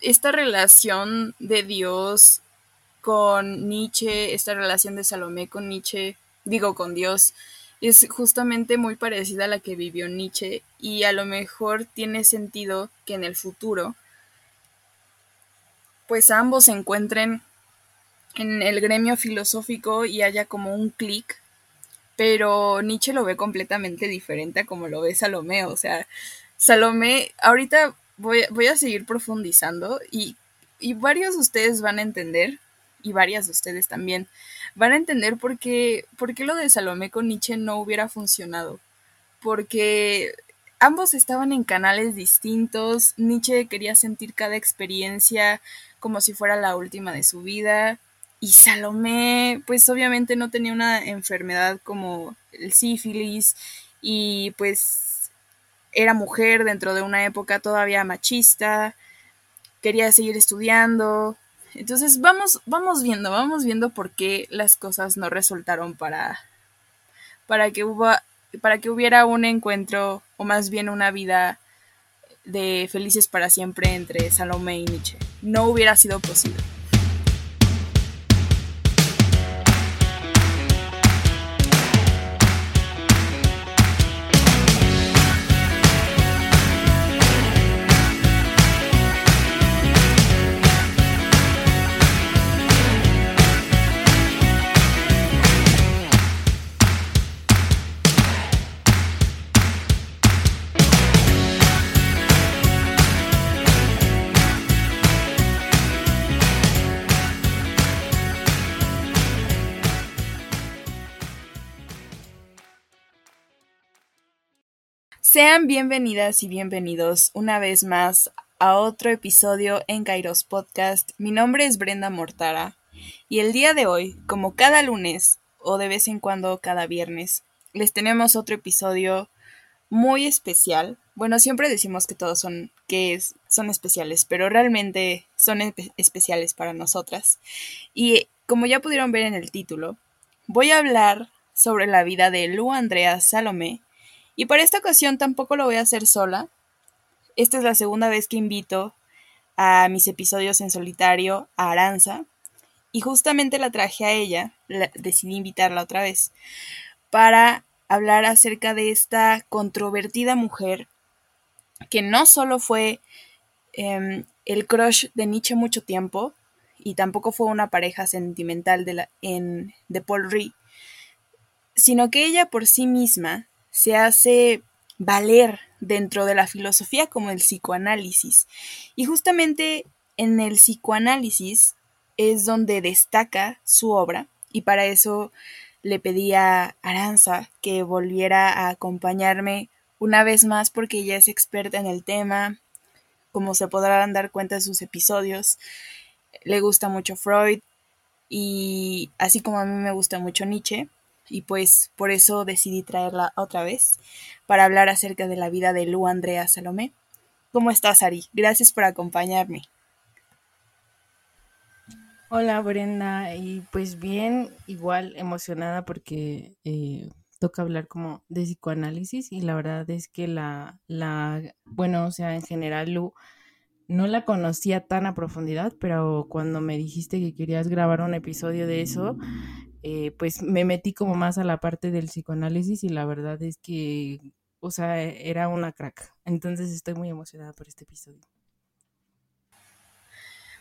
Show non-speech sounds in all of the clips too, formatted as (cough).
esta relación de Dios con Nietzsche, esta relación de Salomé con Nietzsche, digo con Dios, es justamente muy parecida a la que vivió Nietzsche y a lo mejor tiene sentido que en el futuro pues ambos se encuentren en el gremio filosófico y haya como un clic, pero Nietzsche lo ve completamente diferente a como lo ve Salomé, o sea, Salomé, ahorita voy, voy a seguir profundizando y, y varios de ustedes van a entender, y varias de ustedes también, van a entender por qué, por qué lo de Salomé con Nietzsche no hubiera funcionado. Porque ambos estaban en canales distintos, Nietzsche quería sentir cada experiencia como si fuera la última de su vida, y Salomé, pues obviamente no tenía una enfermedad como el sífilis, y pues era mujer dentro de una época todavía machista, quería seguir estudiando, entonces vamos, vamos viendo, vamos viendo por qué las cosas no resultaron para, para que hubo, para que hubiera un encuentro, o más bien una vida de felices para siempre entre Salomé y Nietzsche. No hubiera sido posible. Sean bienvenidas y bienvenidos una vez más a otro episodio en Kairos Podcast. Mi nombre es Brenda Mortara y el día de hoy, como cada lunes o de vez en cuando cada viernes, les tenemos otro episodio muy especial. Bueno, siempre decimos que todos son que son especiales, pero realmente son especiales para nosotras. Y como ya pudieron ver en el título, voy a hablar sobre la vida de Lu Andrea Salomé y para esta ocasión tampoco lo voy a hacer sola. Esta es la segunda vez que invito a mis episodios en solitario a Aranza. Y justamente la traje a ella, decidí invitarla otra vez, para hablar acerca de esta controvertida mujer que no solo fue em, el crush de Nietzsche mucho tiempo, y tampoco fue una pareja sentimental de, la, en, de Paul Ree, sino que ella por sí misma se hace valer dentro de la filosofía como el psicoanálisis. Y justamente en el psicoanálisis es donde destaca su obra y para eso le pedí a Aranza que volviera a acompañarme una vez más porque ella es experta en el tema, como se podrán dar cuenta de sus episodios. Le gusta mucho Freud y así como a mí me gusta mucho Nietzsche, y pues por eso decidí traerla otra vez para hablar acerca de la vida de Lu Andrea Salomé. ¿Cómo estás, Ari? Gracias por acompañarme. Hola, Brenda, y pues bien, igual emocionada porque eh, toca hablar como de psicoanálisis y la verdad es que la, la, bueno, o sea, en general Lu no la conocía tan a profundidad, pero cuando me dijiste que querías grabar un episodio de eso, eh, pues me metí como más a la parte del psicoanálisis y la verdad es que, o sea, era una crack. Entonces estoy muy emocionada por este episodio.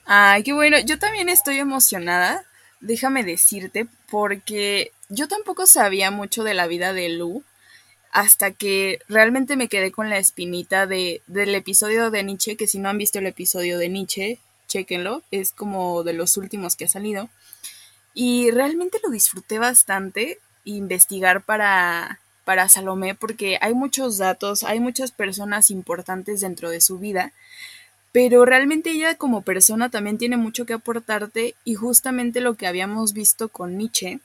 Ay, qué bueno. Yo también estoy emocionada, déjame decirte, porque yo tampoco sabía mucho de la vida de Lu hasta que realmente me quedé con la espinita de, del episodio de Nietzsche, que si no han visto el episodio de Nietzsche, chequenlo, es como de los últimos que ha salido. Y realmente lo disfruté bastante investigar para, para Salomé porque hay muchos datos, hay muchas personas importantes dentro de su vida, pero realmente ella como persona también tiene mucho que aportarte y justamente lo que habíamos visto con Nietzsche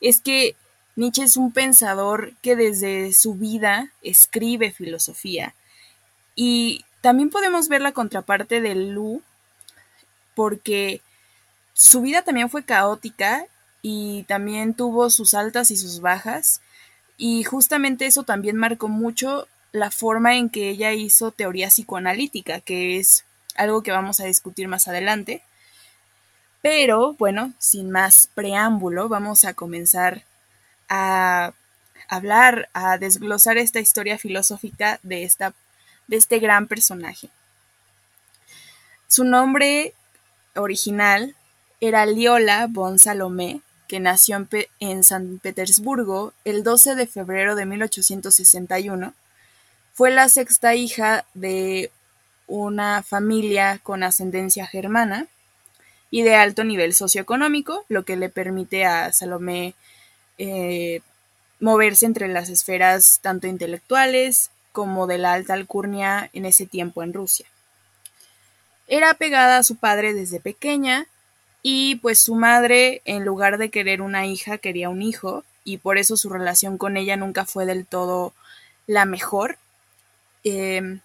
es que Nietzsche es un pensador que desde su vida escribe filosofía y también podemos ver la contraparte de Lu porque su vida también fue caótica y también tuvo sus altas y sus bajas. Y justamente eso también marcó mucho la forma en que ella hizo teoría psicoanalítica, que es algo que vamos a discutir más adelante. Pero bueno, sin más preámbulo, vamos a comenzar a hablar, a desglosar esta historia filosófica de, esta, de este gran personaje. Su nombre original era Liola von Salomé, que nació en, San Petersburgo el 12 de febrero de 1861. Fue la sexta hija de una familia con ascendencia germana y de alto nivel socioeconómico, lo que le permite a Salomé eh, moverse entre las esferas tanto intelectuales como de la alta alcurnia en ese tiempo en Rusia. Era apegada a su padre desde pequeña y pues su madre, en lugar de querer una hija, quería un hijo y por eso su relación con ella nunca fue del todo la mejor. Em,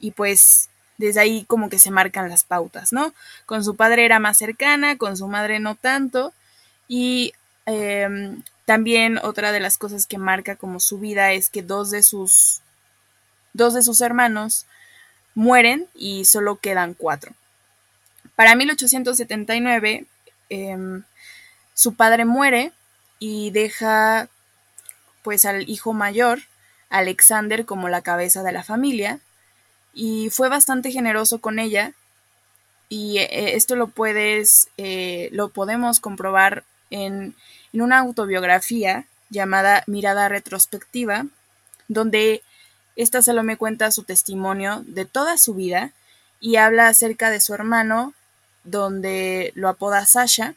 y pues desde ahí como que se marcan las pautas, ¿no? Con su padre era más cercana, con su madre no tanto. Y em, también otra de las cosas que marca como su vida es que dos de sus, dos de sus hermanos mueren y solo quedan cuatro. Para 1879, em, su padre muere y deja pues al hijo mayor, Alexander, como la cabeza de la familia, y fue bastante generoso con ella. Y eh, esto lo puedes, eh, lo podemos comprobar en, una autobiografía llamada Mirada Retrospectiva, donde esta solo me cuenta su testimonio de toda su vida y habla acerca de su hermano, donde lo apoda Sasha,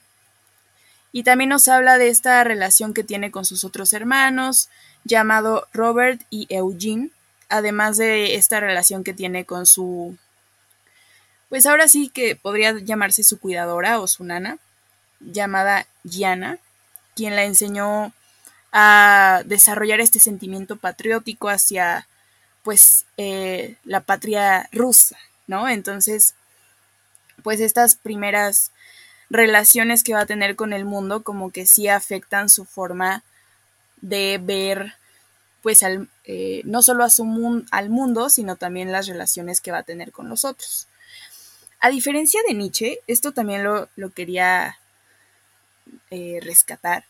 y también nos habla de esta relación que tiene con sus otros hermanos, llamado Robert y Eugene, además de esta relación que tiene con su, pues ahora sí que podría llamarse su cuidadora o su nana, llamada Gianna, quien la enseñó a desarrollar este sentimiento patriótico hacia, pues, eh, la patria rusa, ¿no? Entonces, pues estas primeras relaciones que va a tener con el mundo como que sí afectan su forma de ver pues al, eh, no solo a su al mundo, sino también las relaciones que va a tener con los otros. A diferencia de Nietzsche, esto también lo, quería eh, rescatar,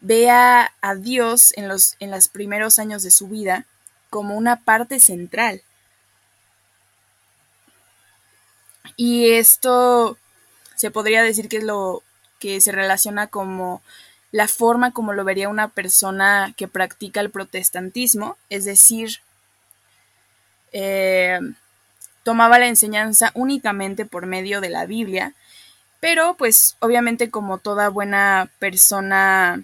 vea a Dios en los, en los primeros años de su vida como una parte central. Y esto se podría decir que es lo que se relaciona como la forma como lo vería una persona que practica el protestantismo, es decir, eh, tomaba la enseñanza únicamente por medio de la Biblia, pero pues obviamente como toda buena persona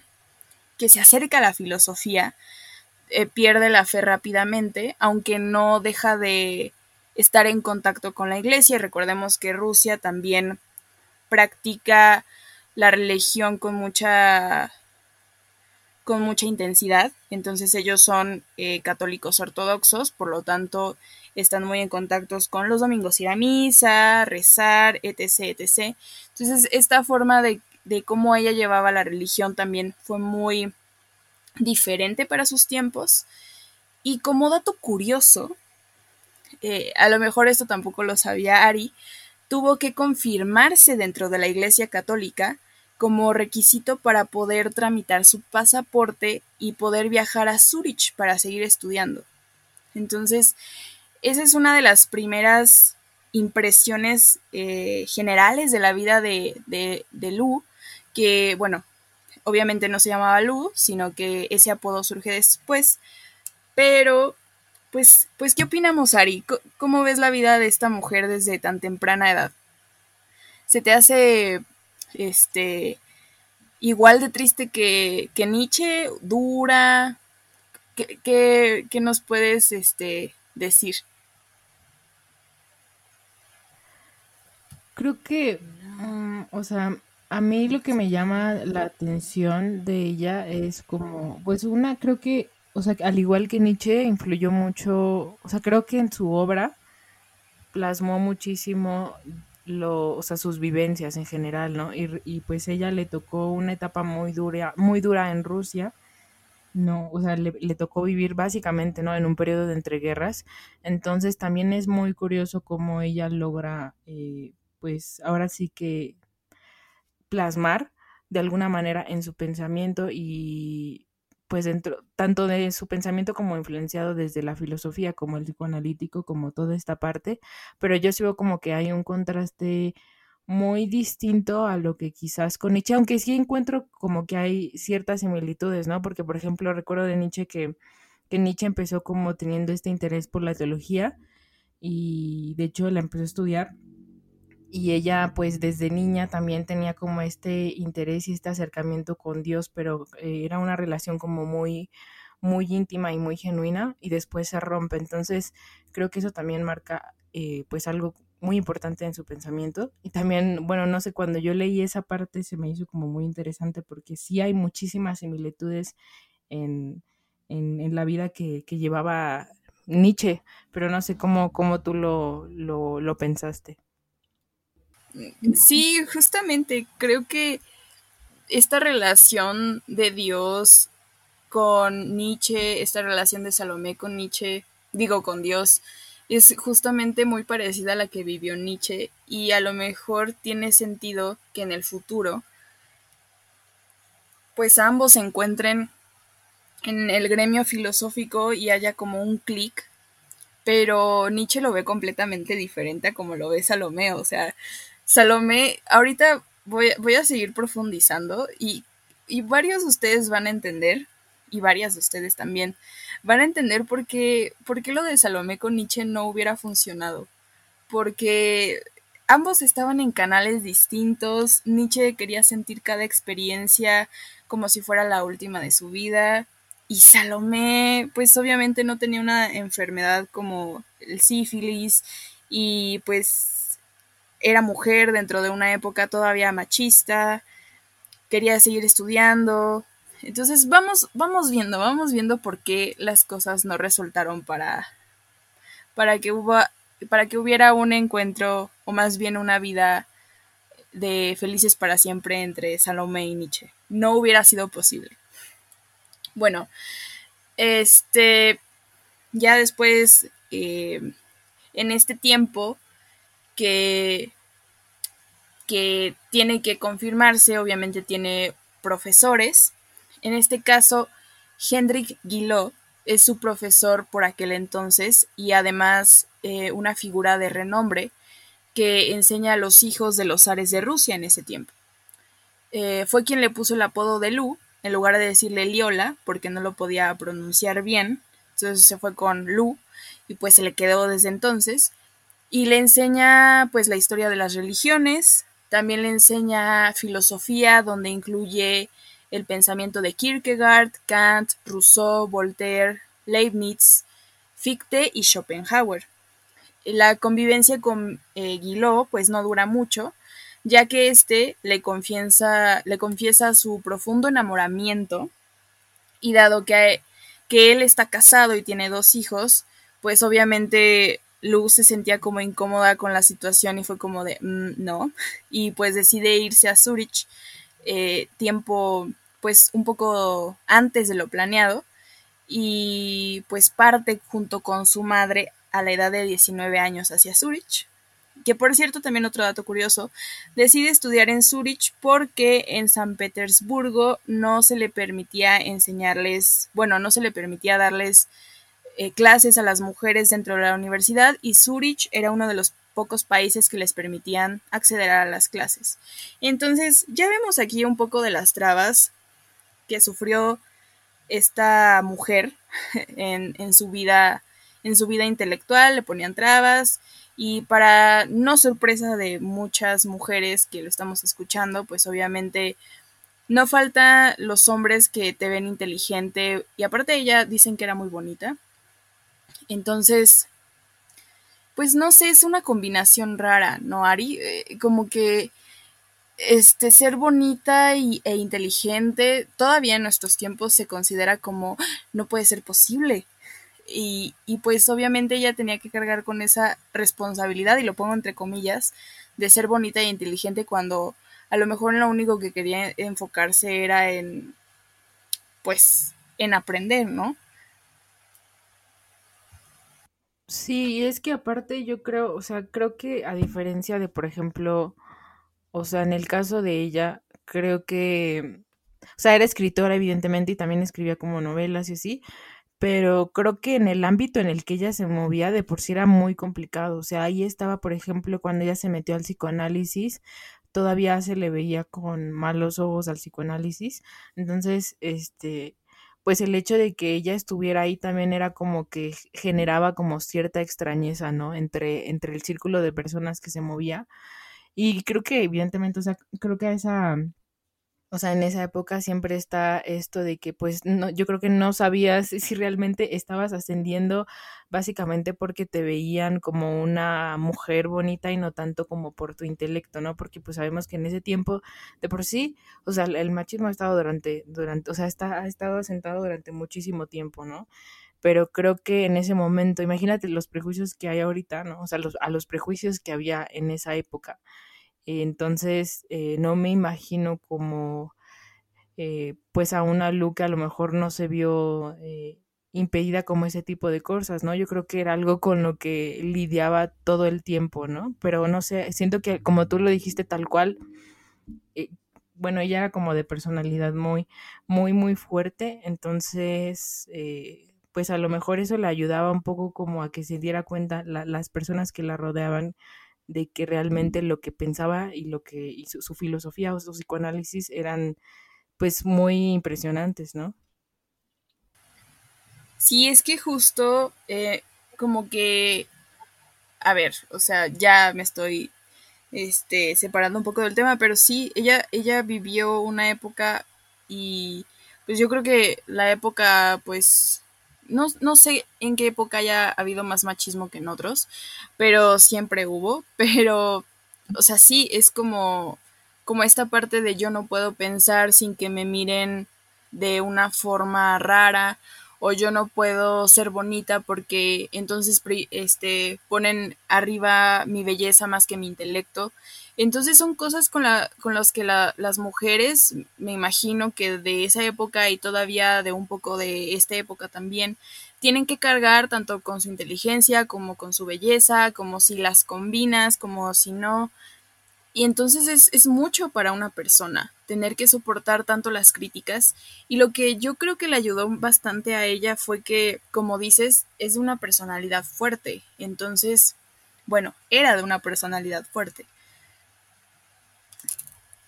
que se acerca a la filosofía, eh, pierde la fe rápidamente, aunque no deja de estar en contacto con la iglesia. Recordemos que Rusia también practica la religión con mucha con mucha intensidad, entonces ellos son eh, católicos ortodoxos, por lo tanto están muy en contacto con los domingos ir a misa, rezar, etc, etc. Entonces esta forma de, de cómo ella llevaba la religión también fue muy diferente para sus tiempos. Y como dato curioso, a lo mejor esto tampoco lo sabía Ari, tuvo que confirmarse dentro de la Iglesia Católica como requisito para poder tramitar su pasaporte y poder viajar a Zurich para seguir estudiando. Entonces, esa es una de las primeras impresiones eh, generales de la vida de, de, de Lu, que, bueno, obviamente no se llamaba Lu, sino que ese apodo surge después, pero pues, pues, ¿qué opinamos, Ari? ¿Cómo ves la vida de esta mujer desde tan temprana edad? ¿Se te hace este igual de triste que, que Nietzsche? ¿Dura? ¿Qué, qué, nos puedes este, decir? Creo que, mm, o sea, a mí lo que me llama la atención de ella es como, pues una, creo que o sea, al igual que Nietzsche, influyó mucho, o sea, creo que en su obra plasmó muchísimo lo, o sea, sus vivencias en general, ¿no? Y, y, pues ella le tocó una etapa muy dura, muy dura en Rusia no, o sea, le, tocó vivir básicamente, ¿no? En un periodo de entreguerras. Entonces también es muy curioso cómo ella logra, eh, pues ahora sí que plasmar de alguna manera en su pensamiento y pues dentro, tanto de su pensamiento como influenciado desde la filosofía, como el psicoanalítico, como toda esta parte, pero yo sí veo como que hay un contraste muy distinto a lo que quizás con Nietzsche, aunque sí encuentro como que hay ciertas similitudes, ¿no? Porque, por ejemplo, recuerdo de Nietzsche que, que Nietzsche empezó como teniendo este interés por la teología y de hecho la empezó a estudiar y ella pues desde niña también tenía como este interés y este acercamiento con Dios, pero eh, era una relación como muy muy íntima y muy genuina y después se rompe. Entonces creo que eso también marca eh, pues algo muy importante en su pensamiento. Y también, bueno, no sé, cuando yo leí esa parte se me hizo como muy interesante porque sí hay muchísimas similitudes en, en, la vida que, que, llevaba Nietzsche, pero no sé cómo, cómo tú lo, lo, lo pensaste. Sí, justamente creo que esta relación de Dios con Nietzsche, esta relación de Salomé con Nietzsche, digo con Dios, es justamente muy parecida a la que vivió Nietzsche y a lo mejor tiene sentido que en el futuro pues ambos se encuentren en el gremio filosófico y haya como un clic, pero Nietzsche lo ve completamente diferente a como lo ve Salomé, o sea, Salomé, ahorita voy, voy a seguir profundizando y, y varios de ustedes van a entender, y varias de ustedes también, van a entender por qué, por qué lo de Salomé con Nietzsche no hubiera funcionado. Porque ambos estaban en canales distintos, Nietzsche quería sentir cada experiencia como si fuera la última de su vida, y Salomé, pues obviamente no tenía una enfermedad como el sífilis, y pues era mujer dentro de una época todavía machista, quería seguir estudiando. Entonces vamos, vamos viendo, vamos viendo por qué las cosas no resultaron para, para, que hubo, para que hubiera un encuentro, o más bien una vida de felices para siempre entre Salomé y Nietzsche. No hubiera sido posible. Bueno, este, ya después, eh, en este tiempo, que, tiene que confirmarse, obviamente tiene profesores. En este caso, Hendrik Guillot es su profesor por aquel entonces y además eh, una figura de renombre que enseña a los hijos de los zares de Rusia en ese tiempo. Eh, fue quien le puso el apodo de Lu, en lugar de decirle Liola, porque no lo podía pronunciar bien. Entonces se fue con Lu y pues se le quedó desde entonces y le enseña pues la historia de las religiones, también le enseña filosofía donde incluye el pensamiento de Kierkegaard, Kant, Rousseau, Voltaire, Leibniz, Fichte y Schopenhauer. La convivencia con eh, Guillot pues no dura mucho, ya que éste le confiesa, le confiesa su profundo enamoramiento y dado que, que él está casado y tiene dos hijos, pues obviamente Luz se sentía como incómoda con la situación y fue como de mm, no. Y pues decide irse a Zurich eh, tiempo pues un poco antes de lo planeado y pues parte junto con su madre a la edad de 19 años hacia Zurich. Que por cierto, también otro dato curioso, decide estudiar en Zurich porque en San Petersburgo no se le permitía enseñarles, bueno, no se le permitía darles eh, clases a las mujeres dentro de la universidad y Zurich era uno de los pocos países que les permitían acceder a las clases. Entonces, ya vemos aquí un poco de las trabas que sufrió esta mujer (laughs) en, en, su vida en su vida intelectual, le ponían trabas y para no sorpresa de muchas mujeres que lo estamos escuchando, pues obviamente no falta los hombres que te ven inteligente y aparte ella dicen que era muy bonita. Entonces, pues no sé, es una combinación rara, ¿no, Ari? Eh, como que este ser bonita y, e inteligente todavía en nuestros tiempos se considera como no puede ser posible. Y, y pues obviamente ella tenía que cargar con esa responsabilidad, y lo pongo entre comillas, de ser bonita e inteligente cuando a lo mejor lo único que quería enfocarse era en, pues, en aprender, ¿no? Sí, es que aparte yo creo, o sea, creo que a diferencia de, por ejemplo, o sea, en el caso de ella, creo que, o sea, era escritora evidentemente y también escribía como novelas y así, pero creo que en el ámbito en el que ella se movía de por sí era muy complicado. O sea, ahí estaba, por ejemplo, cuando ella se metió al psicoanálisis, todavía se le veía con malos ojos al psicoanálisis. Entonces, este, pues el hecho de que ella estuviera ahí también era como que generaba como cierta extrañeza, ¿no? Entre, entre el círculo de personas que se movía. Y creo que evidentemente, o sea, creo que a esa o sea, en esa época siempre está esto de que pues no, yo creo que no sabías si realmente estabas ascendiendo básicamente porque te veían como una mujer bonita y no tanto como por tu intelecto, ¿no? Porque pues sabemos que en ese tiempo de por sí, o sea, el machismo ha estado durante, durante, o sea, está, ha estado asentado durante muchísimo tiempo, ¿no? Pero creo que en ese momento, imagínate los prejuicios que hay ahorita, ¿no? O sea, los, a los prejuicios que había en esa época entonces, eh, no me imagino como, eh, pues, a una Lu que a lo mejor no se vio eh, impedida como ese tipo de cosas, ¿no? Yo creo que era algo con lo que lidiaba todo el tiempo, ¿no? Pero no sé, siento que como tú lo dijiste tal cual, bueno, ella era como de personalidad muy, muy, muy fuerte, entonces, pues a lo mejor eso le ayudaba un poco como a que se diera cuenta las personas que la rodeaban de que realmente lo que pensaba y lo que y su, filosofía o su psicoanálisis eran pues muy impresionantes, ¿no? Sí, es que justo eh, como que, a ver, o sea, ya me estoy este, separando un poco del tema, pero sí, ella, ella vivió una época y pues yo creo que la época pues no, no sé en qué época haya habido más machismo que en otros, pero siempre hubo, (laughs) pero, o sea, sí, es como, como esta parte de yo no puedo pensar sin que me miren de una forma rara o yo no puedo ser bonita porque entonces este, ponen arriba mi belleza más que mi intelecto. Entonces son cosas con, la, con las que las mujeres, me imagino que de esa época y todavía de un poco de esta época también, tienen que cargar tanto con su inteligencia como con su belleza, como si las combinas, como si no. Y entonces es, es, mucho para una persona tener que soportar tanto las críticas. Y lo que yo creo que le ayudó bastante a ella fue que, como dices, es de una personalidad fuerte. Entonces, bueno, era de una personalidad fuerte.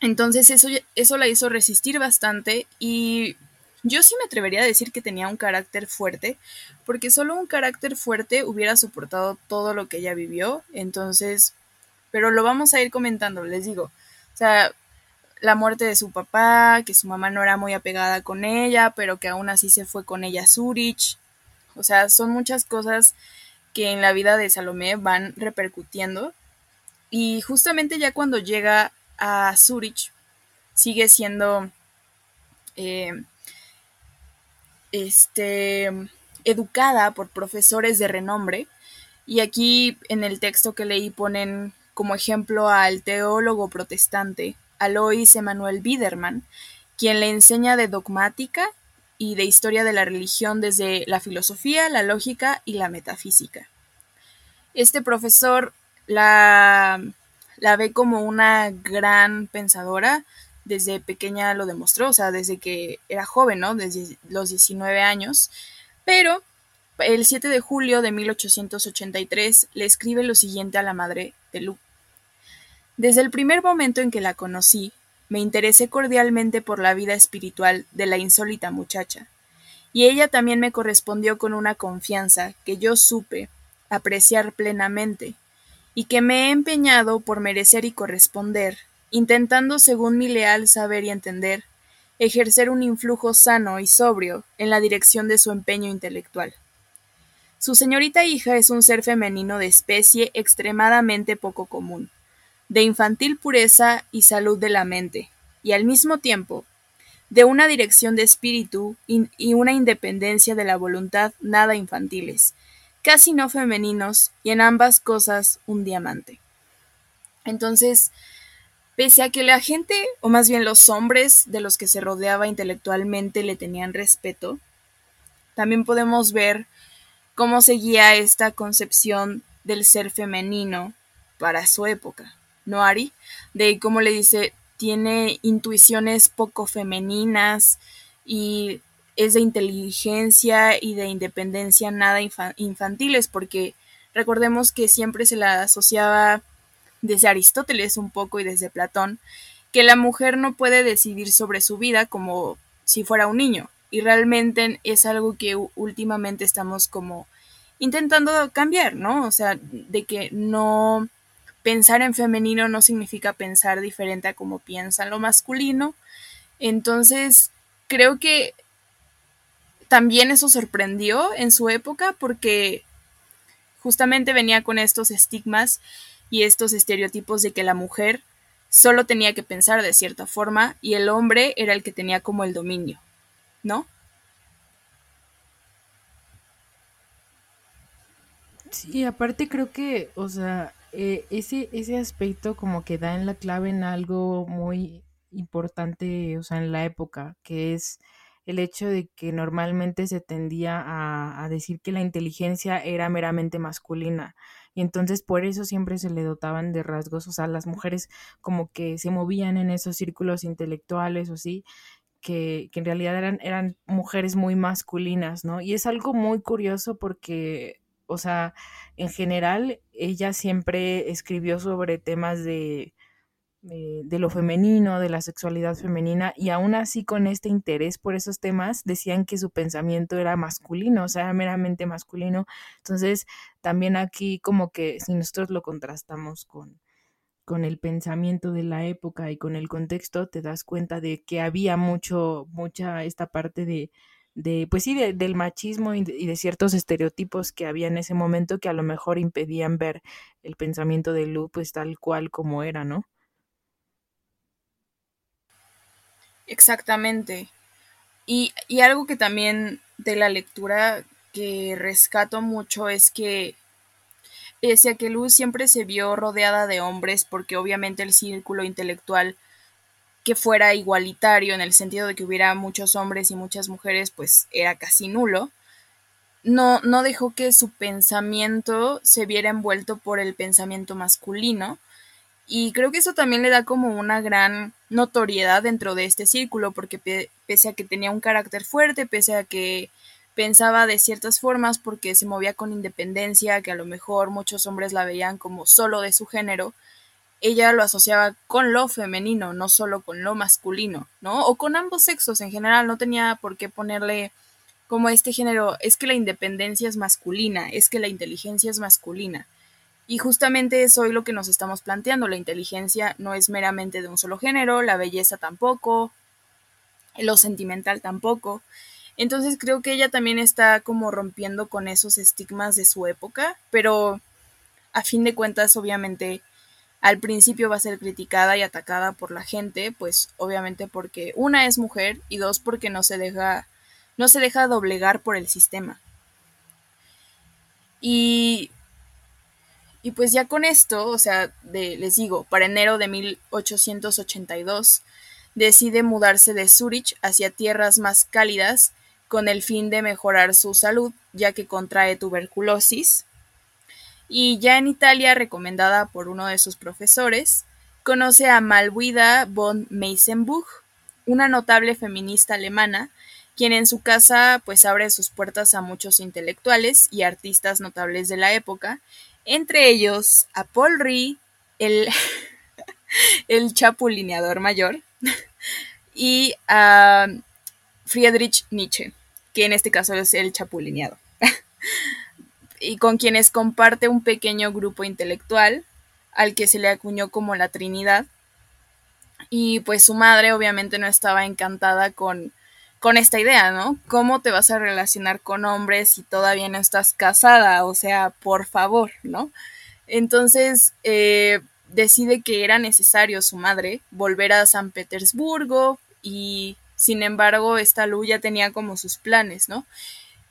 Entonces eso, eso la hizo resistir bastante y yo sí me atrevería a decir que tenía un carácter fuerte, porque solo un carácter fuerte hubiera soportado todo lo que ella vivió. Entonces, pero lo vamos a ir comentando, les digo. O sea, la muerte de su papá, que su mamá no era muy apegada con ella, pero que aún así se fue con ella a Zurich. O sea, son muchas cosas que en la vida de Salomé van repercutiendo. Y justamente ya cuando llega a Zurich, sigue siendo eh, este, educada por profesores de renombre. Y aquí en el texto que leí ponen como ejemplo al teólogo protestante Alois Emanuel Biederman, quien le enseña de dogmática y de historia de la religión desde la filosofía, la lógica y la metafísica. Este profesor la, la ve como una gran pensadora, desde pequeña lo demostró, o sea, desde que era joven, ¿no? Desde los 19 años, pero el 7 de julio de 1883 le escribe lo siguiente a la madre de Lu. Desde el primer momento en que la conocí, me interesé cordialmente por la vida espiritual de la insólita muchacha, y ella también me correspondió con una confianza que yo supe apreciar plenamente, y que me he empeñado por merecer y corresponder, intentando según mi leal saber y entender, ejercer un influjo sano y sobrio en la dirección de su empeño intelectual. Su señorita hija es un ser femenino de especie extremadamente poco común de infantil pureza y salud de la mente, y al mismo tiempo de una dirección de espíritu y una independencia de la voluntad nada infantiles, casi no femeninos, y en ambas cosas un diamante. Entonces, pese a que la gente, o más bien los hombres de los que se rodeaba intelectualmente le tenían respeto, también podemos ver cómo seguía esta concepción del ser femenino para su época, ¿no, Ari? De cómo le dice, tiene intuiciones poco femeninas y es de inteligencia y de independencia nada infantiles, porque recordemos que siempre se la asociaba desde Aristóteles un poco y desde Platón, que la mujer no puede decidir sobre su vida como si fuera un niño. Y realmente es algo que últimamente estamos como intentando cambiar, ¿no? O sea, de que no pensar en femenino no significa pensar diferente a como piensa lo masculino. Entonces, creo que también eso sorprendió en su época porque justamente venía con estos estigmas y estos estereotipos de que la mujer solo tenía que pensar de cierta forma y el hombre era el que tenía como el dominio, ¿no? Sí, aparte creo que, o sea, eh, ese, ese aspecto como que da en la clave en algo muy importante, o sea, en la época, que es el hecho de que normalmente se tendía a, a decir que la inteligencia era meramente masculina y entonces por eso siempre se le dotaban de rasgos, o sea, las mujeres como que se movían en esos círculos intelectuales o sí, que, que en realidad eran, eran mujeres muy masculinas, ¿no? Y es algo muy curioso porque, o sea, en general ella siempre escribió sobre temas de eh, de lo femenino, de la sexualidad femenina, y aún así con este interés por esos temas decían que su pensamiento era masculino, o sea, meramente masculino. Entonces, también aquí como que si nosotros lo contrastamos con, con el pensamiento de la época y con el contexto, te das cuenta de que había mucho, mucha esta parte de, de pues sí, del machismo y de, y de, ciertos estereotipos que había en ese momento que a lo mejor impedían ver el pensamiento de Lu pues tal cual como era, ¿no? Exactamente. Y, y algo que también de la lectura que rescato mucho es que pese a que Luz siempre se vio rodeada de hombres porque obviamente el círculo intelectual que fuera igualitario en el sentido de que hubiera muchos hombres y muchas mujeres pues era casi nulo, no, no dejó que su pensamiento se viera envuelto por el pensamiento masculino, y creo que eso también le da como una gran notoriedad dentro de este círculo, porque pese a que tenía un carácter fuerte, pese a que pensaba de ciertas formas porque se movía con independencia, que a lo mejor muchos hombres la veían como solo de su género, ella lo asociaba con lo femenino, no solo con lo masculino, ¿no? O con ambos sexos en general, no tenía por qué ponerle como este género, es que la independencia es masculina, es que la inteligencia es masculina. Y justamente es hoy lo que nos estamos planteando. La inteligencia no es meramente de un solo género, la belleza tampoco, lo sentimental tampoco. Entonces creo que ella también está como rompiendo con esos estigmas de su época, pero a fin de cuentas obviamente al principio va a ser criticada y atacada por la gente, pues obviamente porque una es mujer y dos porque no se deja no se deja doblegar por el sistema. Y y pues ya con esto, o sea, de, les digo, para enero de 1882, decide mudarse de Zurich hacia tierras más cálidas con el fin de mejorar su salud, ya que contrae tuberculosis. Y ya en Italia, recomendada por uno de sus profesores, conoce a Malwida von Meisenbuch, una notable feminista alemana, quien en su casa pues abre sus puertas a muchos intelectuales y artistas notables de la época entre ellos a Paul Rie, el, (laughs) el chapulineador mayor, (laughs) y a Friedrich Nietzsche, que en este caso es el chapulineado, (laughs) y con quienes comparte un pequeño grupo intelectual al que se le acuñó como la Trinidad. Y pues su madre obviamente no estaba encantada con con esta idea, ¿no? ¿Cómo te vas a relacionar con hombres si todavía no estás casada? O sea, por favor, ¿no? Entonces eh, decide que era necesario su madre volver a San Petersburgo y sin embargo esta Lu ya tenía como sus planes, ¿no?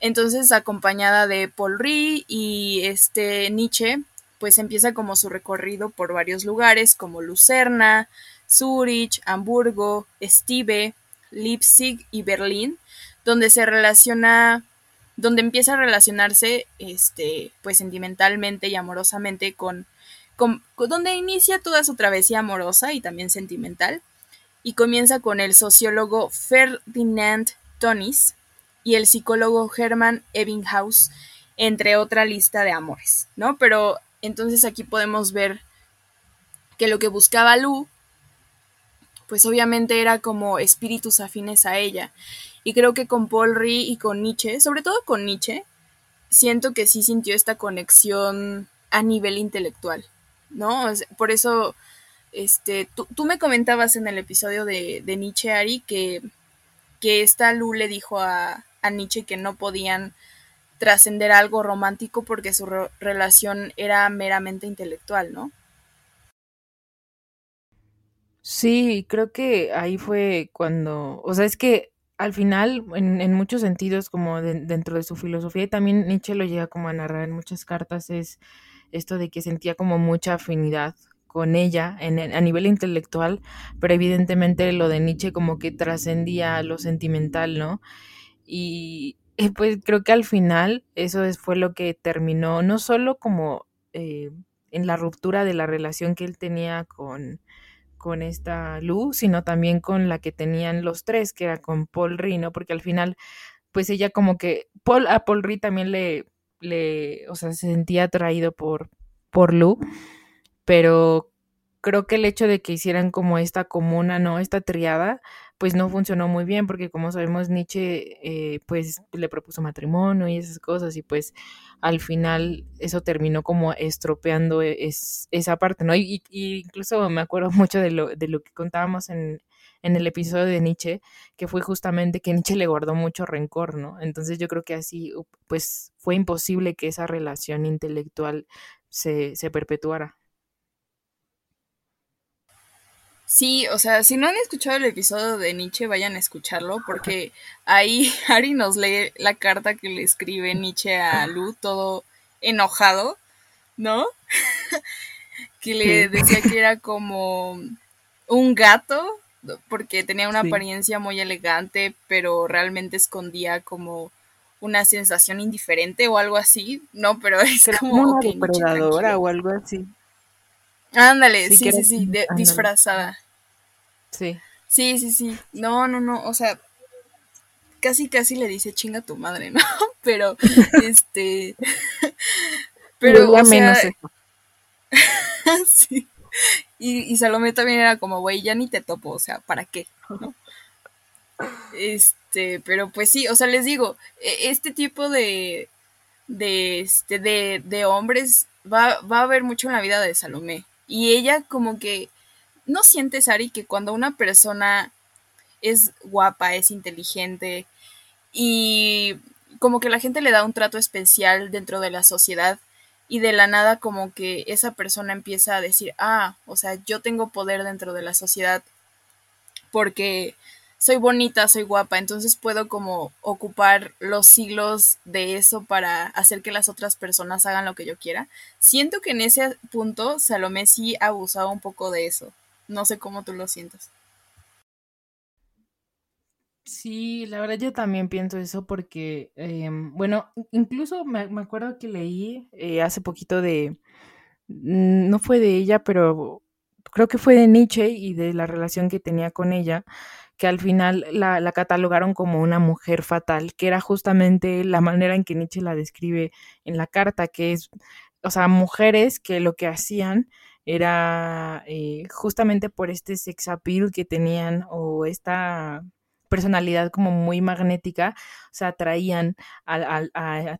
Entonces acompañada de Paul Rie y este Nietzsche, pues empieza como su recorrido por varios lugares como Lucerna, Zurich, Hamburgo, Steve, Leipzig y Berlín, donde se relaciona donde empieza a relacionarse, este, pues sentimentalmente y amorosamente con, con, donde inicia toda su travesía amorosa y también sentimental, y comienza con el sociólogo Ferdinand Tonis y el psicólogo Hermann Ebbinghaus, entre otra lista de amores, ¿no? Pero entonces aquí podemos ver que lo que buscaba Lu, pues obviamente era como espíritus afines a ella. Y creo que con Paul Rie y con Nietzsche, sobre todo con Nietzsche, siento que sí sintió esta conexión a nivel intelectual, ¿no? Por eso, este, tú, me comentabas en el episodio de, Nietzsche, Ari, que, que esta Lu le dijo a, a Nietzsche que no podían trascender algo romántico porque su relación era meramente intelectual, ¿no? Sí, creo que ahí fue cuando, o sea, es que al final, en, muchos sentidos, como dentro de su filosofía, y también Nietzsche lo llega como a narrar en muchas cartas, es esto de que sentía como mucha afinidad con ella en, a nivel intelectual, pero evidentemente lo de Nietzsche como que trascendía lo sentimental, ¿no? Y, eh, pues creo que al final eso fue lo que terminó, no solo como eh, en la ruptura de la relación que él tenía con, con esta Luz, sino también con la que tenían los tres, que era con Paul Rino, porque al final, pues ella como que, Paul, a Paul Ri también le, le, o sea, se sentía atraído por, por Lu, pero creo que el hecho de que hicieran como esta comuna, ¿no? Esta triada, pues no funcionó muy bien porque como sabemos Nietzsche eh, pues le propuso matrimonio y esas cosas y pues al final eso terminó como estropeando e, esa parte, ¿no? Y, incluso me acuerdo mucho de lo, de lo que contábamos en, en el episodio de Nietzsche, que fue justamente que Nietzsche le guardó mucho rencor, ¿no? Entonces yo creo que así pues fue imposible que esa relación intelectual se, se perpetuara. Sí, o sea, si no han escuchado el episodio de Nietzsche, vayan a escucharlo, porque ahí (laughs) Ari nos lee la carta que le escribe Nietzsche a Lu, todo enojado, ¿no? (laughs) que le decía que era como un gato, porque tenía una apariencia muy elegante, pero realmente escondía como una sensación indiferente o algo así, ¿no? Pero (laughs) es como... una depredadora o algo así. Ándale, sí, sí, sí, disfrazada. Sí. Sí, sí, sí. No, no, no. O sea, casi, casi le dice chinga tu madre, (laughs) ¿no? Pero, este. (laughs) Pero, o menos (laughs) sí. Y, y, Salomé también era como, güey, ya ni te topo, o sea, ¿para qué? Este, pero pues sí, o sea, les digo, e, este tipo de, de, este, de, de hombres va, va a haber mucho en la vida de Salomé. Y ella como que, ¿no sientes, Ari, que cuando una persona es guapa, es inteligente y como que la gente le da un trato especial dentro de la sociedad y de la nada como que esa persona empieza a decir, ah, o sea, yo tengo poder dentro de la sociedad porque soy bonita, soy guapa, entonces puedo como ocupar los siglos de eso para hacer que las otras personas hagan lo que yo quiera. Siento que en ese punto Salomé sí ha abusado un poco de eso. No sé cómo tú lo sientas. Sí, la verdad yo también pienso eso porque, em, bueno, incluso me, acuerdo que leí eh, hace poquito de, no fue de ella, pero creo que fue de Nietzsche y de la relación que tenía con ella, que al final la, catalogaron como una mujer fatal, que era justamente la manera en que Nietzsche la describe en la carta, que es, o sea, mujeres que lo que hacían era eh, justamente por este sex appeal que tenían o esta personalidad como muy magnética, o atraían a, a,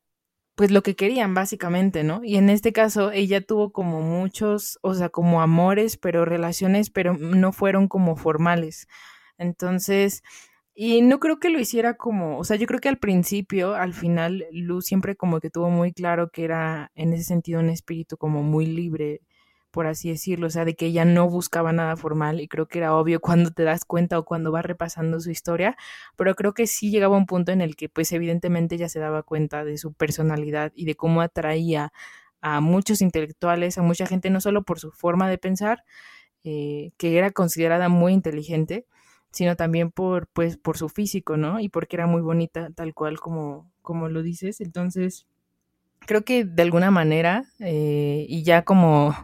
pues lo que querían básicamente, ¿no? Y en este caso ella tuvo como muchos, o sea, como amores, pero relaciones, pero no fueron como formales. Entonces, y no creo que lo hiciera como, o sea, yo creo que al principio, al final, Luz siempre como que tuvo muy claro que era en ese sentido un espíritu como muy libre, por así decirlo, o sea, de que ella no buscaba nada formal y creo que era obvio cuando te das cuenta o cuando vas repasando su historia, pero creo que sí llegaba un punto en el que pues evidentemente ella se daba cuenta de su personalidad y de cómo atraía a muchos intelectuales, a mucha gente, no solo por su forma de pensar, eh, que era considerada muy inteligente, sino también por, pues, por su físico, ¿no? Y porque era muy bonita, tal cual como, como lo dices. Entonces, creo que de alguna manera, eh, y ya como,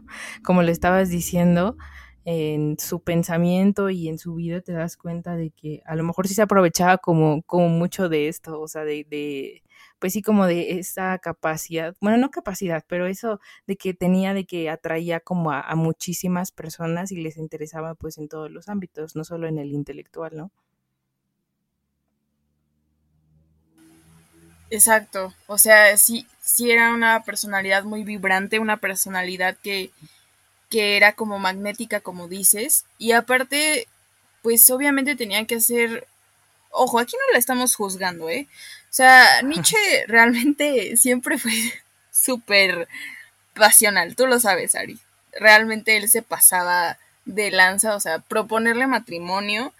como le estabas diciendo, en su pensamiento y en su vida te das cuenta de que a lo mejor sí se aprovechaba como, como mucho de esto, o sea, de, de, pues sí, como de esa capacidad, bueno, no capacidad, pero eso de que tenía, de que atraía como a, a muchísimas personas y les interesaba pues en todos los ámbitos, no solo en el intelectual, ¿no? Exacto, o sea, sí, sí era una personalidad muy vibrante, una personalidad que, que era como magnética, como dices, y aparte, pues obviamente tenían que hacer, ojo, aquí no la estamos juzgando, ¿eh? O sea, Nietzsche (laughs) realmente siempre fue (laughs) súper pasional, tú lo sabes, Ari. Realmente él se pasaba de lanza, o sea, proponerle matrimonio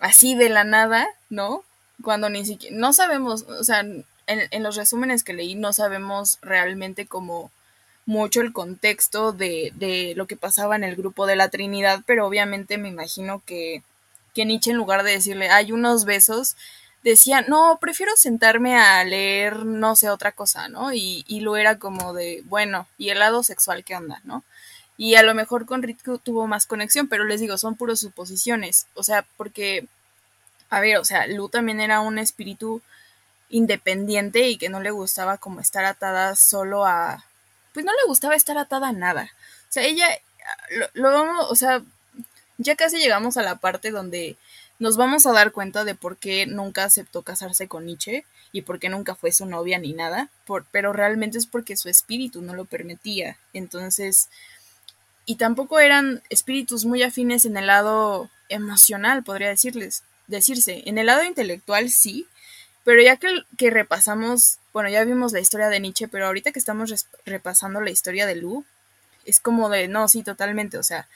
así de la nada, ¿no? Cuando ni siquiera, no sabemos, o sea, en, en los resúmenes que leí no sabemos realmente cómo mucho el contexto de, de, lo que pasaba en el grupo de la Trinidad, pero obviamente me imagino que, que Nietzsche en lugar de decirle hay unos besos, decía, no, prefiero sentarme a leer no sé otra cosa, ¿no? Y, y lo era como de, bueno, ¿y el lado sexual qué onda, no? Y a lo mejor con Ritko tuvo más conexión, pero les digo, son puros suposiciones, o sea, porque, a ver, o sea, Lu también era un espíritu independiente y que no le gustaba como estar atada solo a, pues no le gustaba estar atada a nada. O sea, ella, lo, vamos, o sea, ya casi llegamos a la parte donde nos vamos a dar cuenta de por qué nunca aceptó casarse con Nietzsche y por qué nunca fue su novia ni nada, por, pero realmente es porque su espíritu no lo permitía. Entonces, y tampoco eran espíritus muy afines en el lado emocional, podría decirles, decirse. En el lado intelectual sí, pero ya que, repasamos, bueno, ya vimos la historia de Nietzsche, pero ahorita que estamos repasando la historia de Lu, es como de, no, sí, totalmente, o sea,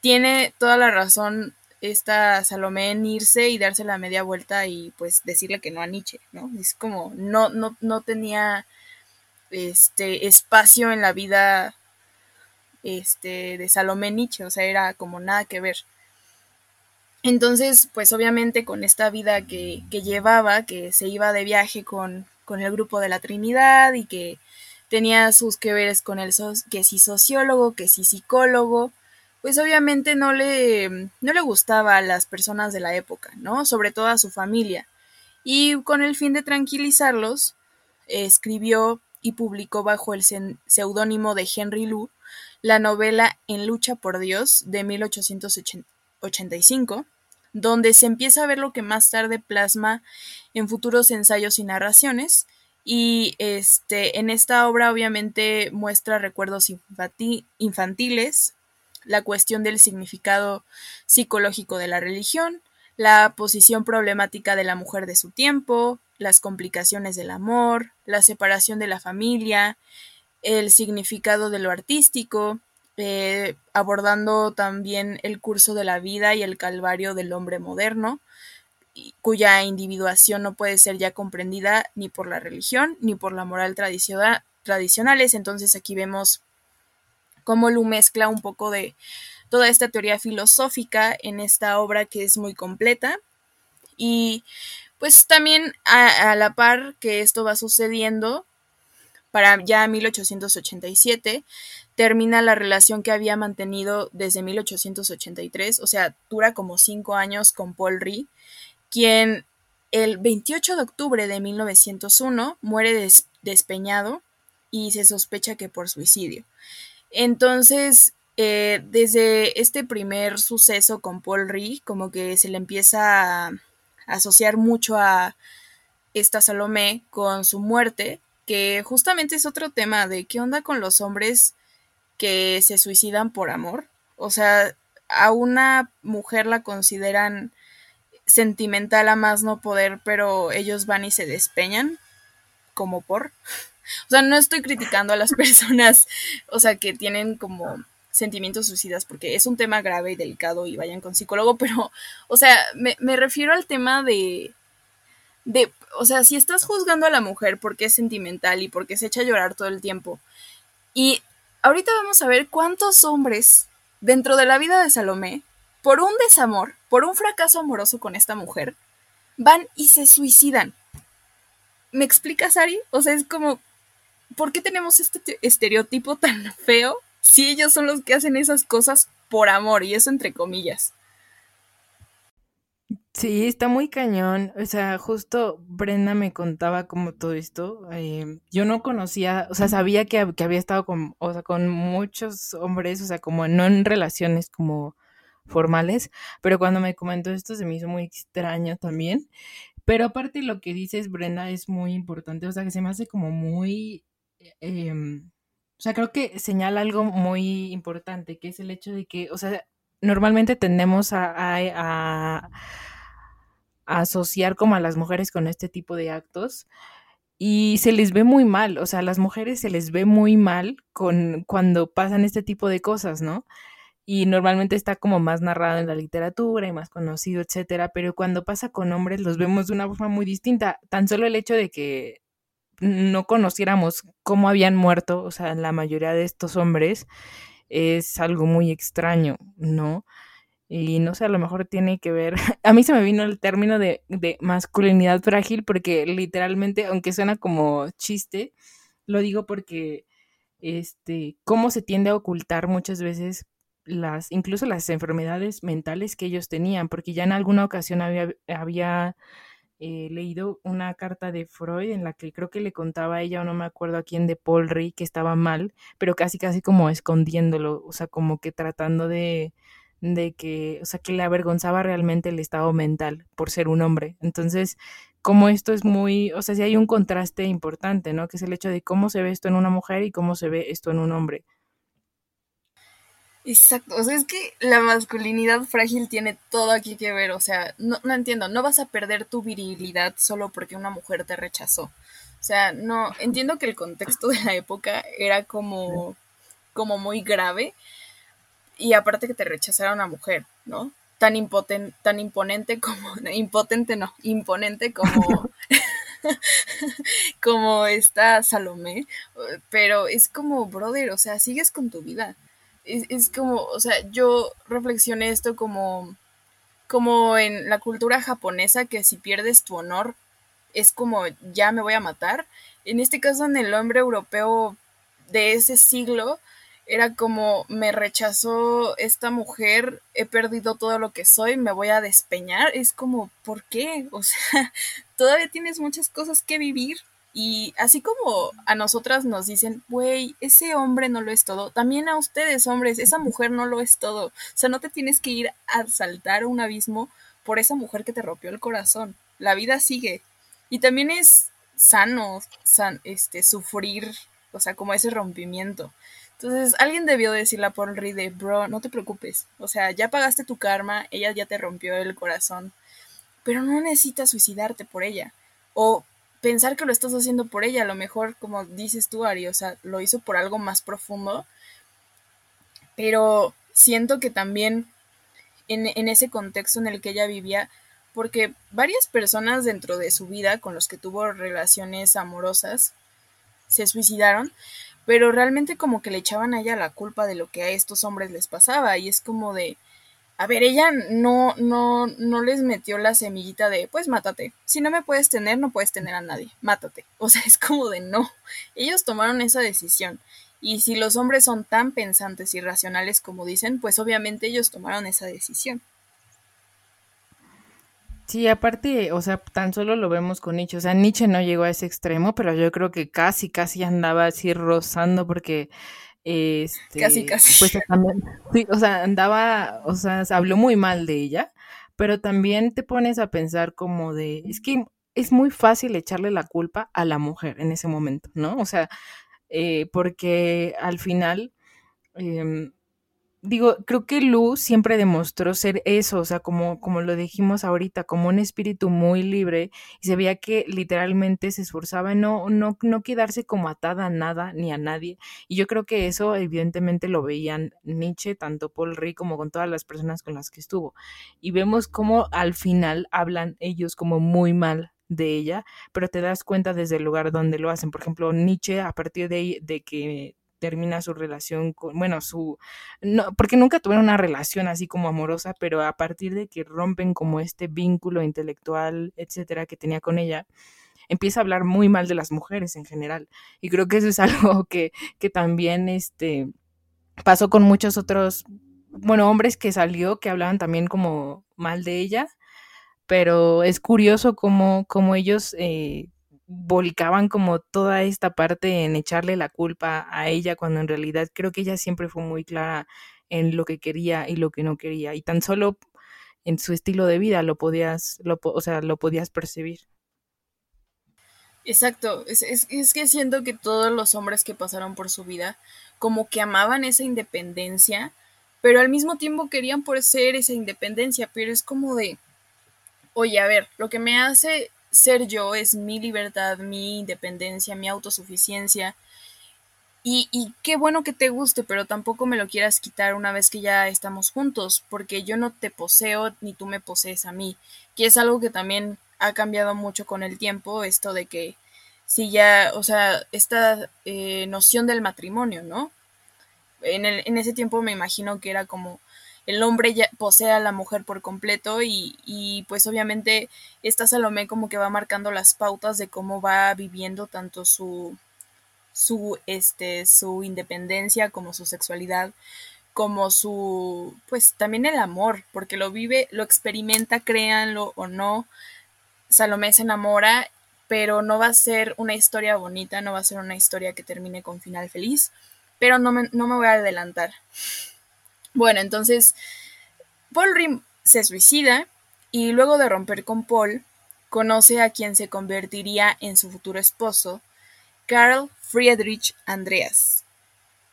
tiene toda la razón esta Salomé en irse y darse la media vuelta y pues decirle que no a Nietzsche, ¿no? Es como, no, no, no tenía este espacio en la vida este, de Salomé Nietzsche, o sea, era como nada que ver. Entonces, pues obviamente con esta vida que, que llevaba, que se iba de viaje con, con, el grupo de la Trinidad y que tenía sus que veres con el so que si sociólogo, que si psicólogo, pues obviamente no le, no le gustaba a las personas de la época, ¿no? Sobre todo a su familia. Y con el fin de tranquilizarlos, escribió y publicó bajo el seudónimo de Henry Lou la novela En lucha por Dios de 1885 donde se empieza a ver lo que más tarde plasma en futuros ensayos y narraciones. Y este, en esta obra obviamente muestra recuerdos infantiles, la cuestión del significado psicológico de la religión, la posición problemática de la mujer de su tiempo, las complicaciones del amor, la separación de la familia, el significado de lo artístico, eh, abordando también el curso de la vida y el calvario del hombre moderno, cuya individuación no puede ser ya comprendida ni por la religión ni por la moral tradicionales. Entonces aquí vemos cómo Lu mezcla un poco de toda esta teoría filosófica en esta obra que es muy completa. Y pues también a la par que esto va sucediendo, para ya 1887 termina la relación que había mantenido desde 1883, o sea, dura como cinco años con Paul Rie, quien el 28 de octubre de 1901 muere des despeñado y se sospecha que por suicidio. Entonces, eh, desde este primer suceso con Paul Rie, como que se le empieza a asociar mucho a esta Salomé con su muerte, que justamente es otro tema de qué onda con los hombres que se suicidan por amor. O sea, a una mujer la consideran sentimental a más no poder, pero ellos van y se despeñan como por. O sea, no estoy criticando a las (laughs) personas, o sea, que tienen como sentimientos suicidas, porque es un tema grave y delicado y vayan con psicólogo, pero, o sea, me, me refiero al tema de, de, o sea, si estás juzgando a la mujer porque es sentimental y porque se echa a llorar todo el tiempo, y ahorita vamos a ver cuántos hombres dentro de la vida de Salomé, por un desamor, por un fracaso amoroso con esta mujer, van y se suicidan. ¿me explicas, Ari? O sea, es como, ¿por qué tenemos este estereotipo tan feo si ellos son los que hacen esas cosas por amor? Y eso entre comillas. Sí, está muy cañón. O sea, justo Brenda me contaba como todo esto. Em, yo no conocía, o sea, sabía que, había estado con, o sea, con muchos hombres, o sea, como no en relaciones como formales, pero cuando me comentó esto se me hizo muy extraño también. Pero aparte lo que dices, Brenda, es muy importante, o sea, que se me hace como muy... Em, o sea, creo que señala algo muy importante, que es el hecho de que, o sea, normalmente tendemos a asociar como a las mujeres con este tipo de actos y se les ve muy mal, o sea, a las mujeres se les ve muy mal con cuando pasan este tipo de cosas, ¿no? Y normalmente está como más narrado en la literatura y más conocido, etcétera, pero cuando pasa con hombres los vemos de una forma muy distinta. Tan solo el hecho de que no conociéramos cómo habían muerto, o sea, la mayoría de estos hombres, es algo muy extraño, ¿no? Y no sé, a lo mejor tiene que ver. (laughs) A mí se me vino el término de, masculinidad frágil porque literalmente, aunque suena como chiste, lo digo porque este, cómo se tiende a ocultar muchas veces las, incluso las enfermedades mentales que ellos tenían, porque ya en alguna ocasión había, había eh, leído una carta de Freud en la que creo que le contaba a ella, o no me acuerdo a quién, de Paul Rey, que estaba mal, pero casi casi como escondiéndolo, o sea, como que tratando de, de que, o sea, que le avergonzaba realmente el estado mental por ser un hombre. Entonces, como esto es muy, o sea, sí hay un contraste importante, ¿no? Que es el hecho de cómo se ve esto en una mujer y cómo se ve esto en un hombre. Exacto, o sea, es que la masculinidad frágil tiene todo aquí que ver, o sea, no, no entiendo, no vas a perder tu virilidad solo porque una mujer te rechazó. O sea, no, entiendo que el contexto de la época era como, como muy grave, y aparte que te rechazara una mujer, ¿no? Tan, impoten, tan imponente (laughs) como, impotente no, imponente como, (laughs) como está Salomé, pero es como, brother, o sea, sigues con tu vida. Es, es como, o sea, yo reflexioné esto como, como en la cultura japonesa, que si pierdes tu honor, es como, ya me voy a matar. En este caso, en el hombre europeo de ese siglo, era como me rechazó esta mujer, he perdido todo lo que soy, me voy a despeñar. Es como, ¿por qué? O sea, (laughs) todavía tienes muchas cosas que vivir. Y así como a nosotras nos dicen, güey, ese hombre no lo es todo, también a ustedes, hombres, esa mujer no lo es todo. O sea, no te tienes que ir a saltar un abismo por esa mujer que te rompió el corazón. La vida sigue. Y también es sano san, este, sufrir, o sea, como ese rompimiento. Entonces, alguien debió decirle a Paul Reed de, bro, no te preocupes. O sea, ya pagaste tu karma, ella ya te rompió el corazón. Pero no necesitas suicidarte por ella. O pensar que lo estás haciendo por ella. A lo mejor, como dices tú, Ari, o sea, lo hizo por algo más profundo. Pero siento que también en, en ese contexto en el que ella vivía, porque varias personas dentro de su vida con los que tuvo relaciones amorosas se suicidaron, pero realmente como que le echaban a ella la culpa de lo que a estos hombres les pasaba y es como de a ver, ella no no no les metió la semillita de pues mátate. Si no me puedes tener, no puedes tener a nadie. Mátate. (laughs) O sea, es como de no. Ellos tomaron esa decisión. Y si los hombres son tan pensantes y racionales como dicen, pues obviamente ellos tomaron esa decisión. Sí, aparte, o sea, tan solo lo vemos con Nietzsche. O sea, Nietzsche no llegó a ese extremo, pero yo creo que casi, casi andaba así rozando porque... Este, casi, casi. Pues también, sí, o sea, andaba, o sea, se habló muy mal de ella, pero también te pones a pensar como de, es que es muy fácil echarle la culpa a la mujer en ese momento, ¿no? O sea, eh, porque al final, eh, digo, creo que Lu siempre demostró ser eso, o sea, como, como lo dijimos ahorita, como un espíritu muy libre, y se veía que literalmente se esforzaba en no, no, no quedarse como atada a nada ni a nadie. Y yo creo que eso evidentemente lo veían Nietzsche, tanto Paul Rey como con todas las personas con las que estuvo. Y vemos cómo al final hablan ellos como muy mal de ella, pero te das cuenta desde el lugar donde lo hacen. Por ejemplo, Nietzsche, a partir de, de que termina su relación con, bueno, su, no, porque nunca tuvieron una relación así como amorosa, pero a partir de que rompen como este vínculo intelectual, etcétera, que tenía con ella, empieza a hablar muy mal de las mujeres en general. Y creo que eso es (laughs) algo que, que también este, pasó con muchos otros, bueno, hombres que salió que hablaban también como mal de ella, pero es curioso cómo, cómo ellos eh, volcaban como toda esta parte en echarle la culpa a ella, cuando en realidad creo que ella siempre fue muy clara en lo que quería y lo que no quería, y tan solo en su estilo de vida lo podías, lo, o sea, lo podías percibir. Exacto, es, es, es, que siento que todos los hombres que pasaron por su vida como que amaban esa independencia, pero al mismo tiempo querían por ser esa independencia, pero es como de, oye, a ver, lo que me hace ser yo es mi libertad, mi independencia, mi autosuficiencia. Y, qué bueno que te guste, pero tampoco me lo quieras quitar una vez que ya estamos juntos, porque yo no te poseo ni tú me posees a mí, que es algo que también ha cambiado mucho con el tiempo, esto de que si ya, o sea, esta eh, noción del matrimonio, ¿no? En, el, en ese tiempo me imagino que era como el hombre posee a la mujer por completo y, y pues obviamente esta Salomé como que va marcando las pautas de cómo va viviendo tanto su su este su independencia como su sexualidad como su pues también el amor porque lo vive lo experimenta créanlo o no Salomé se enamora pero no va a ser una historia bonita no va a ser una historia que termine con final feliz pero no me, no me voy a adelantar bueno, entonces Paul Rim se suicida y luego de romper con Paul, conoce a quien se convertiría en su futuro esposo, Karl Friedrich Andreas,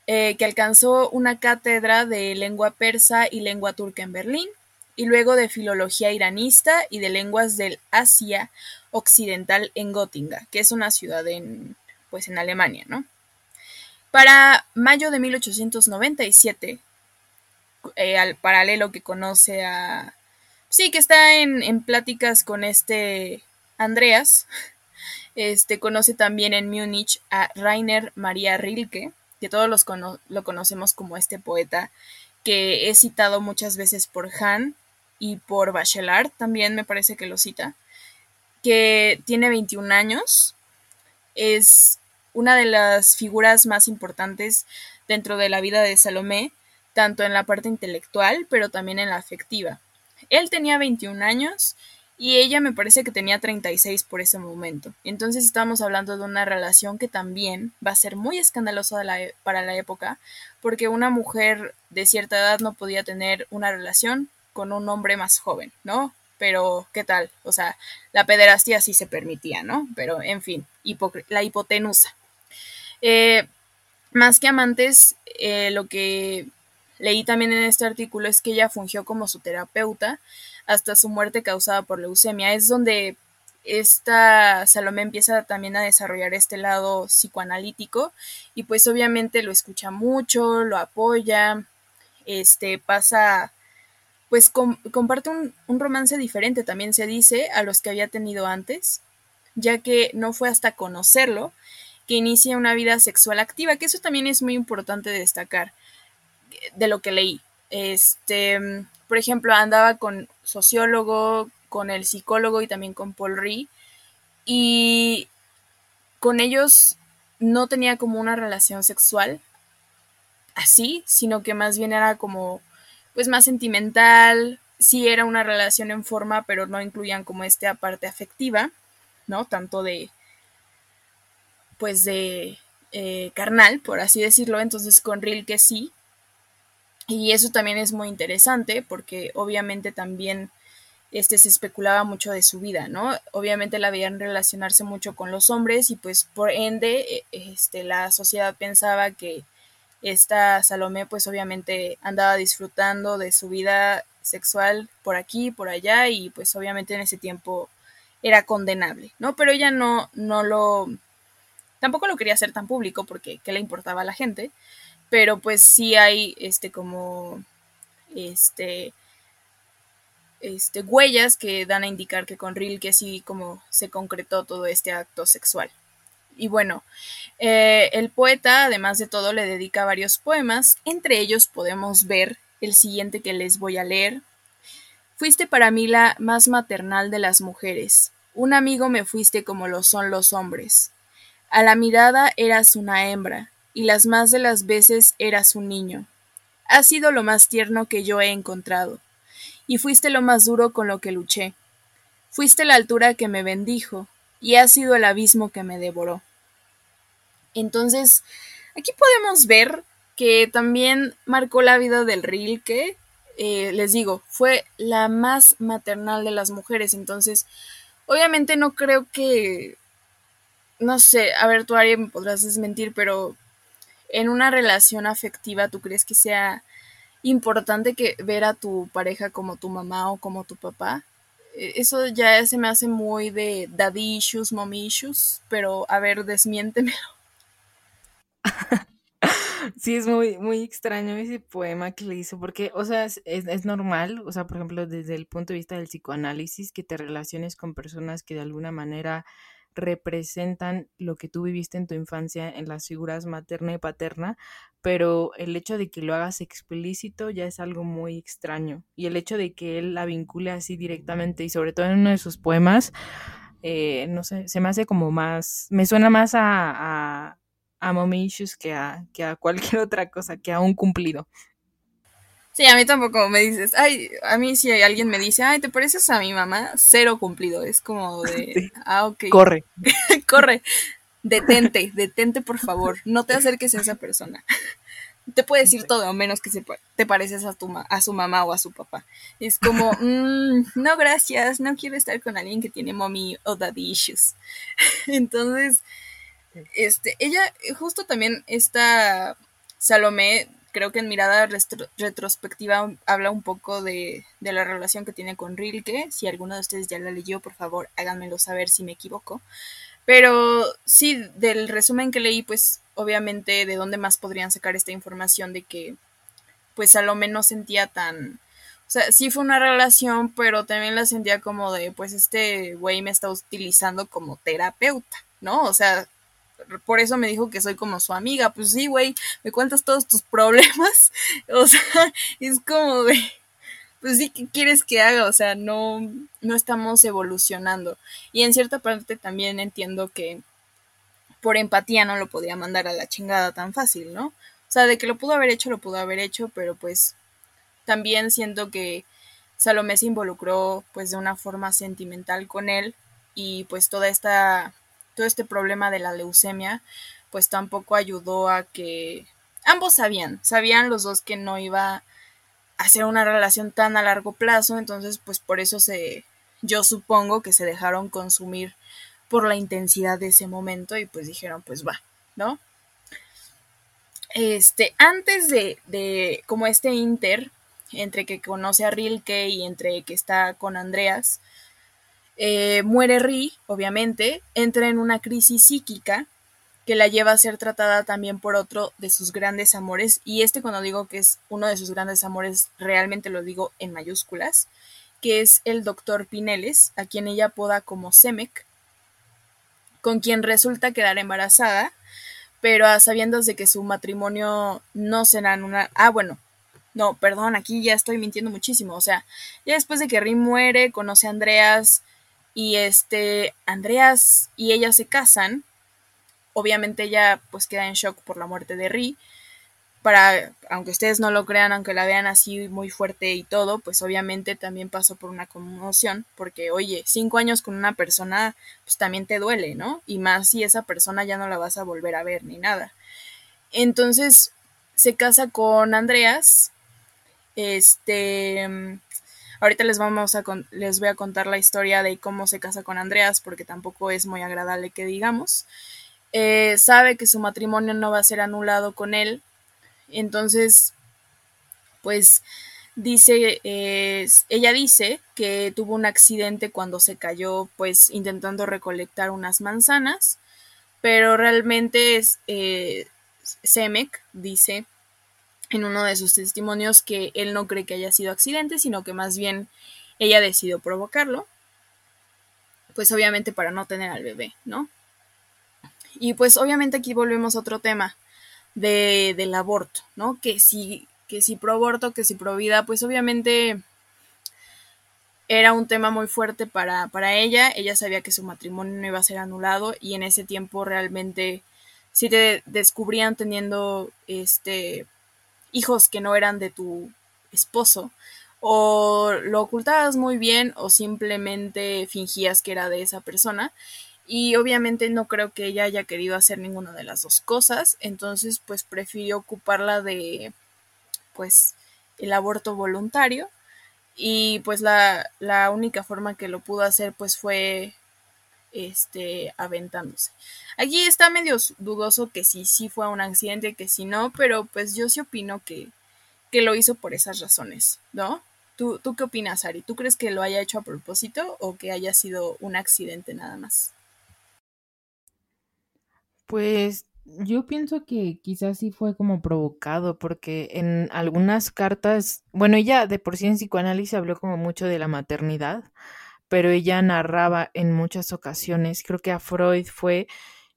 eh, que alcanzó una cátedra de lengua persa y lengua turca en Berlín, y luego de filología iranista y de lenguas del Asia Occidental en Gotinga, que es una ciudad en, pues, en Alemania, ¿no? Para mayo de 1897, eh, al paralelo que conoce a... Sí, que está en, en pláticas con este Andreas. Este conoce también en Múnich a Rainer Maria Rilke, que todos los lo conocemos como este poeta que es citado muchas veces por Hahn y por Bachelard, también me parece que lo cita, que tiene 21 años, es una de las figuras más importantes dentro de la vida de Salomé, tanto en la parte intelectual, pero también en la afectiva. Él tenía 21 años y ella me parece que tenía 36 por ese momento. Entonces estamos hablando de una relación que también va a ser muy escandalosa e, para la época, porque una mujer de cierta edad no podía tener una relación con un hombre más joven, ¿no? Pero, ¿qué tal? O sea, la pederastía sí se permitía, ¿no? Pero, en fin, la hipotenusa. Eh, más que amantes, eh, lo que Leí también en este artículo es que ella fungió como su terapeuta hasta su muerte causada por leucemia. Es donde esta Salomé empieza también a desarrollar este lado psicoanalítico y pues obviamente lo escucha mucho, lo apoya, este pasa, pues comparte un, un romance diferente, también se dice, a los que había tenido antes, ya que no fue hasta conocerlo que inicia una vida sexual activa, que eso también es muy importante destacar de lo que leí. Este, por ejemplo, andaba con sociólogo, con el psicólogo y también con Paul Ree. Y con ellos no tenía como una relación sexual así, sino que más bien era como, pues más sentimental. Sí era una relación en forma, pero no incluían como esta parte afectiva, ¿no? Tanto de, pues de eh, carnal, por así decirlo. Entonces con Rilke sí, y eso también es muy interesante porque obviamente también este se especulaba mucho de su vida, ¿no? Obviamente la veían relacionarse mucho con los hombres y pues por ende e, este la sociedad pensaba que esta Salomé pues obviamente andaba disfrutando de su vida sexual por aquí, por allá y pues obviamente en ese tiempo era condenable, ¿no? Pero ella no no lo tampoco lo quería hacer tan público porque qué le importaba a la gente, pero pues sí hay este como este este huellas que dan a indicar que con Rilke sí como se concretó todo este acto sexual. Y bueno, eh, el poeta, además de todo, le dedica varios poemas. Entre ellos podemos ver el siguiente que les voy a leer. Fuiste para mí la más maternal de las mujeres, Un amigo me fuiste como lo son los hombres. A la mirada eras una hembra, y las más de las veces eras un niño. Has sido lo más tierno que yo he encontrado, y fuiste lo más duro con lo que luché. Fuiste la altura que me bendijo, y has sido el abismo que me devoró. Entonces, aquí podemos ver que también marcó la vida del Rilke. Eh, les digo, fue la más maternal de las mujeres. Entonces, obviamente no creo que. No sé, a ver, tú, Ari, me podrás desmentir, pero en una relación afectiva, ¿tú crees que sea importante que ver a tu pareja como tu mamá o como tu papá? E, eso ya se me hace muy de daddy issues, mommy issues, pero a ver, desmiéntemelo. (laughs) Sí, es muy, muy extraño ese poema que le hizo, porque, o sea, es, es, normal, o sea, por ejemplo, desde el punto de vista del psicoanálisis, que te relaciones con personas que de alguna manera representan lo que tú viviste en tu infancia en las figuras materna y paterna, pero el hecho de que lo hagas explícito ya es algo muy extraño. Y el hecho de que él la vincule así directamente y sobre todo en uno de sus poemas, eh, no sé, se me hace como más, me suena más a, a mommy issues que a, que a cualquier (laughs) otra cosa, que a un cumplido. Sí, a mí tampoco me dices, ay, a mí si alguien me dice, ay, ¿te pareces a mi mamá? Cero cumplido, es como de, (laughs) ah, ok. Corre. (laughs) Corre, detente, detente por favor, no te acerques a esa persona. (laughs) Te puede decir todo, menos que se, te pareces a, tu, a su mamá o a su papá. Es como, mm, no, gracias, no quiero estar con alguien que tiene mommy o daddy issues. Entonces, este, ella, justo también esta Salomé, creo que en mirada retrospectiva habla un poco de, de, la relación que tiene con Rilke. Si alguno de ustedes ya la leyó, por favor, háganmelo saber si me equivoco. Pero sí, del resumen que leí, pues obviamente de dónde más podrían sacar esta información de que pues Salomé no sentía tan... O sea, sí fue una relación, pero también la sentía como de, pues este güey me está utilizando como terapeuta, ¿no? O sea, por eso me dijo que soy como su amiga. Pues sí, güey, me cuentas todos tus problemas. (laughs) O sea, es como de, pues sí, ¿qué quieres que haga? O sea, no, no estamos evolucionando. Y en cierta parte también entiendo que por empatía no lo podía mandar a la chingada tan fácil, ¿no? O sea, de que lo pudo haber hecho, lo pudo haber hecho, pero pues también siento que Salomé se involucró pues de una forma sentimental con él y pues toda esta todo este problema de la leucemia, pues tampoco ayudó a que ambos sabían, sabían los dos que no iba a ser una relación tan a largo plazo, entonces pues por eso se, yo supongo que se dejaron consumir por la intensidad de ese momento y pues dijeron pues va, ¿no? Este, antes de, de como este inter entre que conoce a Rilke y entre que está con Andreas, eh, muere Ri, obviamente, entra en una crisis psíquica que la lleva a ser tratada también por otro de sus grandes amores, y este cuando digo que es uno de sus grandes amores, realmente lo digo en mayúsculas, que es el doctor Pineles, a quien ella apoda como Semec, con quien resulta quedar embarazada, pero a sabiendas de que su matrimonio no será una... Ah, bueno, no, perdón, aquí ya estoy mintiendo muchísimo, o sea, ya después de que Ri muere, conoce a Andreas, y este, Andreas y ella se casan. Obviamente ella pues queda en shock por la muerte de Ri. Para, aunque ustedes no lo crean, aunque la vean así muy fuerte y todo, pues obviamente también pasó por una conmoción, porque oye, cinco años con una persona, pues también te duele, ¿no? Y más si esa persona ya no la vas a volver a ver ni nada. Entonces, se casa con Andreas, este, Ahorita les vamos a les voy a contar la historia de cómo se casa con Andreas, porque tampoco es muy agradable que digamos. Eh, sabe que su matrimonio no va a ser anulado con él, entonces, pues dice, ella dice que tuvo un accidente cuando se cayó, pues intentando recolectar unas manzanas, pero realmente es, eh, dice en uno de sus testimonios que él no cree que haya sido accidente, sino que más bien ella decidió provocarlo, pues obviamente para no tener al bebé, ¿no? Y pues obviamente aquí volvemos a otro tema de, del aborto, ¿no? Que si, que si pro aborto, que si pro vida, pues obviamente era un tema muy fuerte para, para ella, ella sabía que su matrimonio no iba a ser anulado y en ese tiempo realmente si te descubrían teniendo este hijos que no eran de tu esposo, o lo ocultabas muy bien o simplemente fingías que era de esa persona. Y obviamente no creo que ella haya querido hacer ninguna de las dos cosas, entonces pues prefirió ocuparla de pues el aborto voluntario y pues la, la única forma que lo pudo hacer pues fue este, aventándose. Aquí está medio dudoso que si sí fue un accidente, que si no, pero pues yo sí opino que, que lo hizo por esas razones, ¿no? ¿Tú, ¿Tú qué opinas, Ari? ¿Tú crees que lo haya hecho a propósito o que haya sido un accidente nada más? Pues yo pienso que quizás sí fue como provocado, porque en algunas cartas, bueno, ella de por sí en psicoanálisis habló como mucho de la maternidad, pero ella narraba en muchas ocasiones, creo que a Freud fue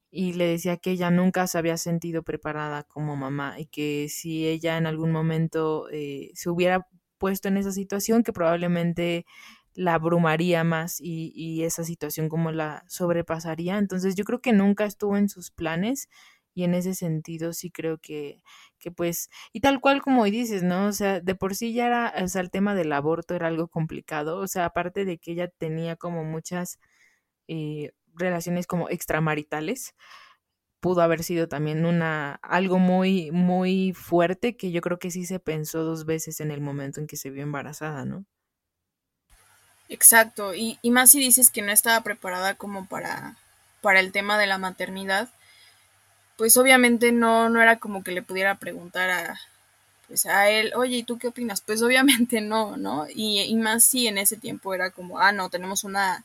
y le decía que ella nunca se había sentido preparada como mamá y que si ella en algún momento eh, se hubiera puesto en esa situación, que probablemente la abrumaría más y, y, esa situación como la sobrepasaría. Entonces yo creo que nunca estuvo en sus planes y en ese sentido sí creo que, que pues, y tal cual como dices, ¿no? O sea, de por sí ya era, o sea, el tema del aborto era algo complicado, o sea, aparte de que ella tenía como muchas eh, relaciones como extramaritales, pudo haber sido también una algo muy muy fuerte que yo creo que sí se pensó dos veces en el momento en que se vio embarazada, ¿no? Exacto, y, y más si dices que no estaba preparada como para, para el tema de la maternidad, pues obviamente no, no era como que le pudiera preguntar a, pues a él, oye, ¿y tú qué opinas? Pues obviamente no, ¿no? Y, y más si en ese tiempo era como, ah, no, tenemos una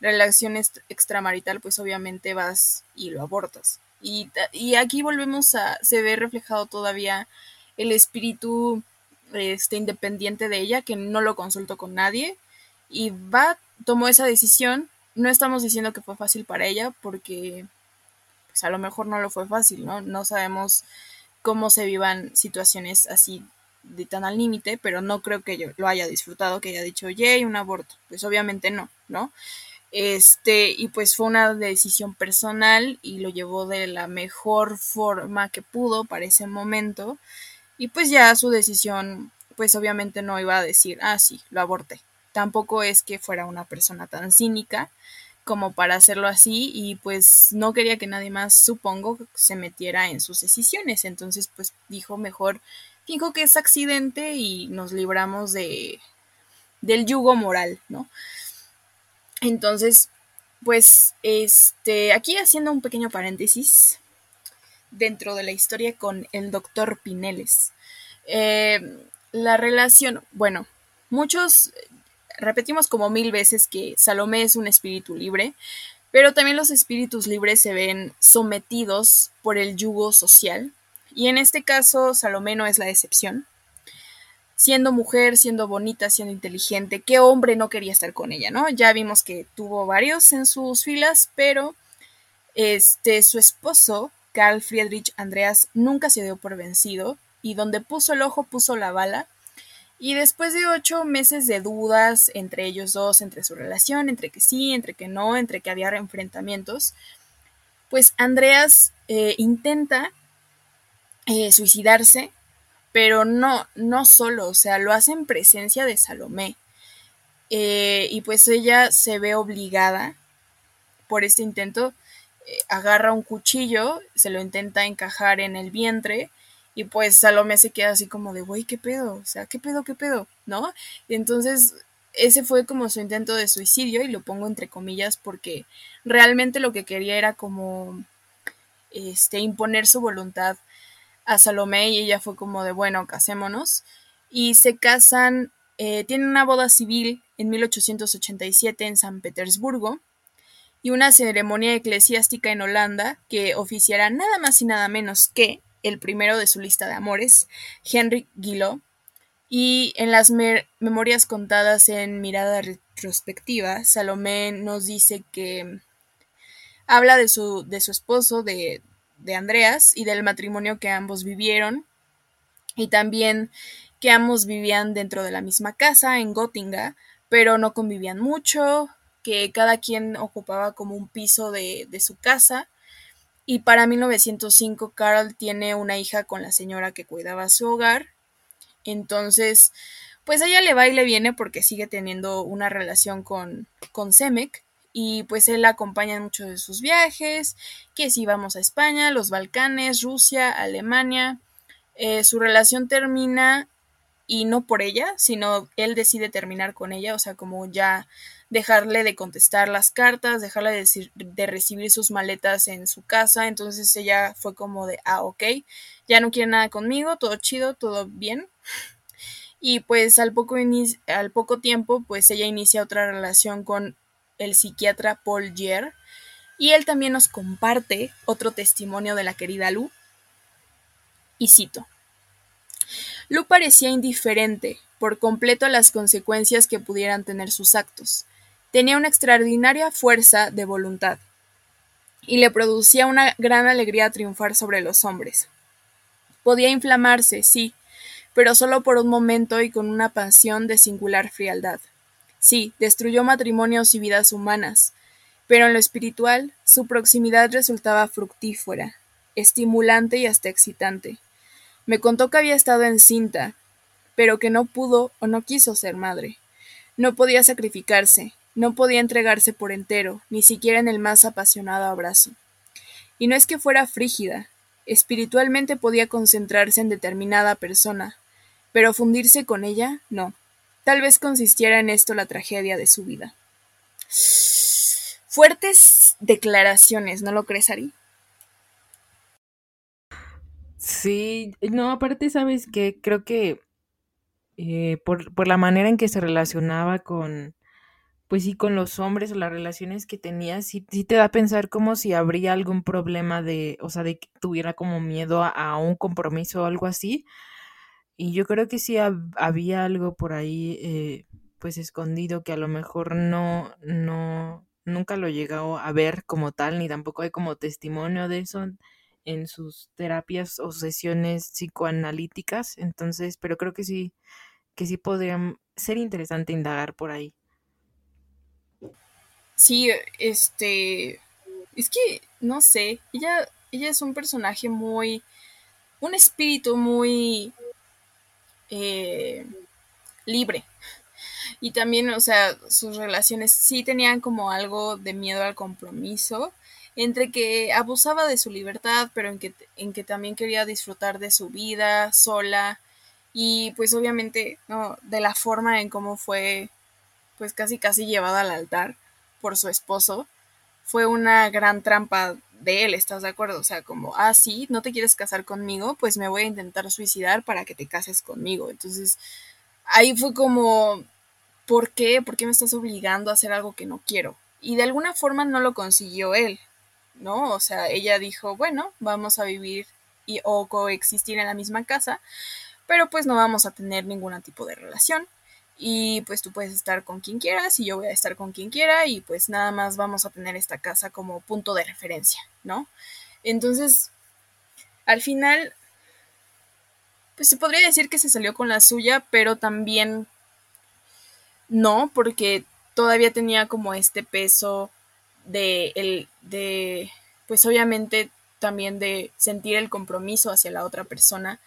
relación extramarital, pues obviamente vas y lo abortas. Y, y aquí volvemos a, se ve reflejado todavía el espíritu este, independiente de ella, que no lo consultó con nadie, y va, tomó esa decisión. No estamos diciendo que fue fácil para ella, porque a lo mejor no lo fue fácil, ¿no? No sabemos cómo se vivan situaciones así de tan al límite, pero no creo que yo lo haya disfrutado, que haya dicho, yay, un aborto. Pues obviamente no, ¿no? Este, y pues fue una decisión personal y lo llevó de la mejor forma que pudo para ese momento. Y pues ya su decisión, pues obviamente no iba a decir, ah, sí, lo aborté. Tampoco es que fuera una persona tan cínica como para hacerlo así y pues no quería que nadie más, supongo, se metiera en sus decisiones. Entonces pues dijo mejor, fijo que es accidente y nos libramos de del yugo moral, ¿no? Entonces, pues este, aquí haciendo un pequeño paréntesis dentro de la historia con el doctor Pineles. Eh, la relación, bueno, muchos repetimos como mil veces que Salomé es un espíritu libre, pero también los espíritus libres se ven sometidos por el yugo social, y en este caso Salomé no es la excepción. Siendo mujer, siendo bonita, siendo inteligente, ¿qué hombre no quería estar con ella, no? Ya vimos que tuvo varios en sus filas, pero este su esposo, Carl Friedrich Andreas, nunca se dio por vencido, y donde puso el ojo puso la bala, y después de ocho meses de dudas entre ellos dos, entre su relación, entre que sí, entre que no, entre que había enfrentamientos, pues Andreas eh, intenta eh, suicidarse, pero no, no solo, o sea, lo hace en presencia de Salomé. Eh, y pues ella se ve obligada por este intento, agarra un cuchillo, se lo intenta encajar en el vientre, y pues Salomé se queda así como de, güey, ¿qué pedo? O sea, ¿qué pedo, qué pedo? ¿No? Y entonces ese fue como su intento de suicidio y lo pongo entre comillas porque realmente lo que quería era como este imponer su voluntad a Salomé y ella fue como de bueno casémonos y se casan eh, tienen una boda civil en 1887 en San Petersburgo y una ceremonia eclesiástica en Holanda que oficiará nada más y nada menos que el primero de su lista de amores, Henry Guillot, y en las memorias contadas en Mirada Retrospectiva, Salomé nos dice que habla de su, de su esposo, de, de Andreas, y del matrimonio que ambos vivieron, y también que ambos vivían dentro de la misma casa en Gotinga, pero no convivían mucho, que cada quien ocupaba como un piso de, de su casa. Y para 1905 Carl tiene una hija con la señora que cuidaba su hogar. Entonces, pues ella le va y le viene porque sigue teniendo una relación con, con y pues él acompaña en muchos de sus viajes, que si vamos a España, los Balcanes, Rusia, Alemania. Eh, su relación termina y no por ella, sino él decide terminar con ella, o sea, como ya dejarle de contestar las cartas, dejarle de, de, recibir sus maletas en su casa, entonces ella fue como de, ah, ok, ya no quiere nada conmigo, todo chido, todo bien. Y pues al poco, al poco tiempo, pues ella inicia otra relación con el psiquiatra Paul Gier, y él también nos comparte otro testimonio de la querida Lu. Y cito. Lu parecía indiferente por completo a las consecuencias que pudieran tener sus actos. Tenía una extraordinaria fuerza de voluntad y le producía una gran alegría triunfar sobre los hombres. Podía inflamarse, sí, pero solo por un momento y con una pasión de singular frialdad. Sí, destruyó matrimonios y vidas humanas, pero en lo espiritual su proximidad resultaba fructífera, estimulante y hasta excitante. Me contó que había estado encinta, pero que no pudo o no quiso ser madre. No podía sacrificarse, no podía entregarse por entero, ni siquiera en el más apasionado abrazo. Y no es que fuera frígida, espiritualmente podía concentrarse en determinada persona, pero fundirse con ella, no. Tal vez consistiera en esto la tragedia de su vida. Fuertes declaraciones, ¿no lo crees, Ari? Sí, no, aparte, sabes que creo que eh, por, por, la manera en que se relacionaba con, pues sí, con los hombres o las relaciones que tenía, sí, sí te da a pensar como si habría algún problema de, o sea, de que tuviera como miedo a, un compromiso o algo así. Y yo creo que sí había algo por ahí, eh, pues escondido, que a lo mejor no, no, nunca lo llegó a ver como tal, ni tampoco hay como testimonio de eso en sus terapias o sesiones psicoanalíticas. Entonces, pero creo que sí, que sí podría ser interesante indagar por ahí. Sí, este, es que, no sé, ella, ella es un personaje muy, un espíritu muy eh, libre. Y también, o sea, sus relaciones sí tenían como algo de miedo al compromiso, entre que abusaba de su libertad, pero en que, en que también quería disfrutar de su vida sola y pues obviamente, ¿no? De la forma en cómo fue pues casi casi llevada al altar por su esposo, fue una gran trampa de él, ¿estás de acuerdo? O sea, como, ah, sí, no te quieres casar conmigo, pues me voy a intentar suicidar para que te cases conmigo. Entonces, ahí fue como, ¿por qué? ¿Por qué me estás obligando a hacer algo que no quiero? Y de alguna forma no lo consiguió él, ¿no? O sea, ella dijo, bueno, vamos a vivir y, o coexistir en la misma casa, pero pues no vamos a tener ningún tipo de relación y pues tú puedes estar con quien quieras y yo voy a estar con quien quiera y pues nada más vamos a tener esta casa como punto de referencia, ¿no? Entonces, al final, pues se podría decir que se salió con la suya, pero también no, porque todavía tenía como este peso de el de pues obviamente también de sentir el compromiso hacia la otra persona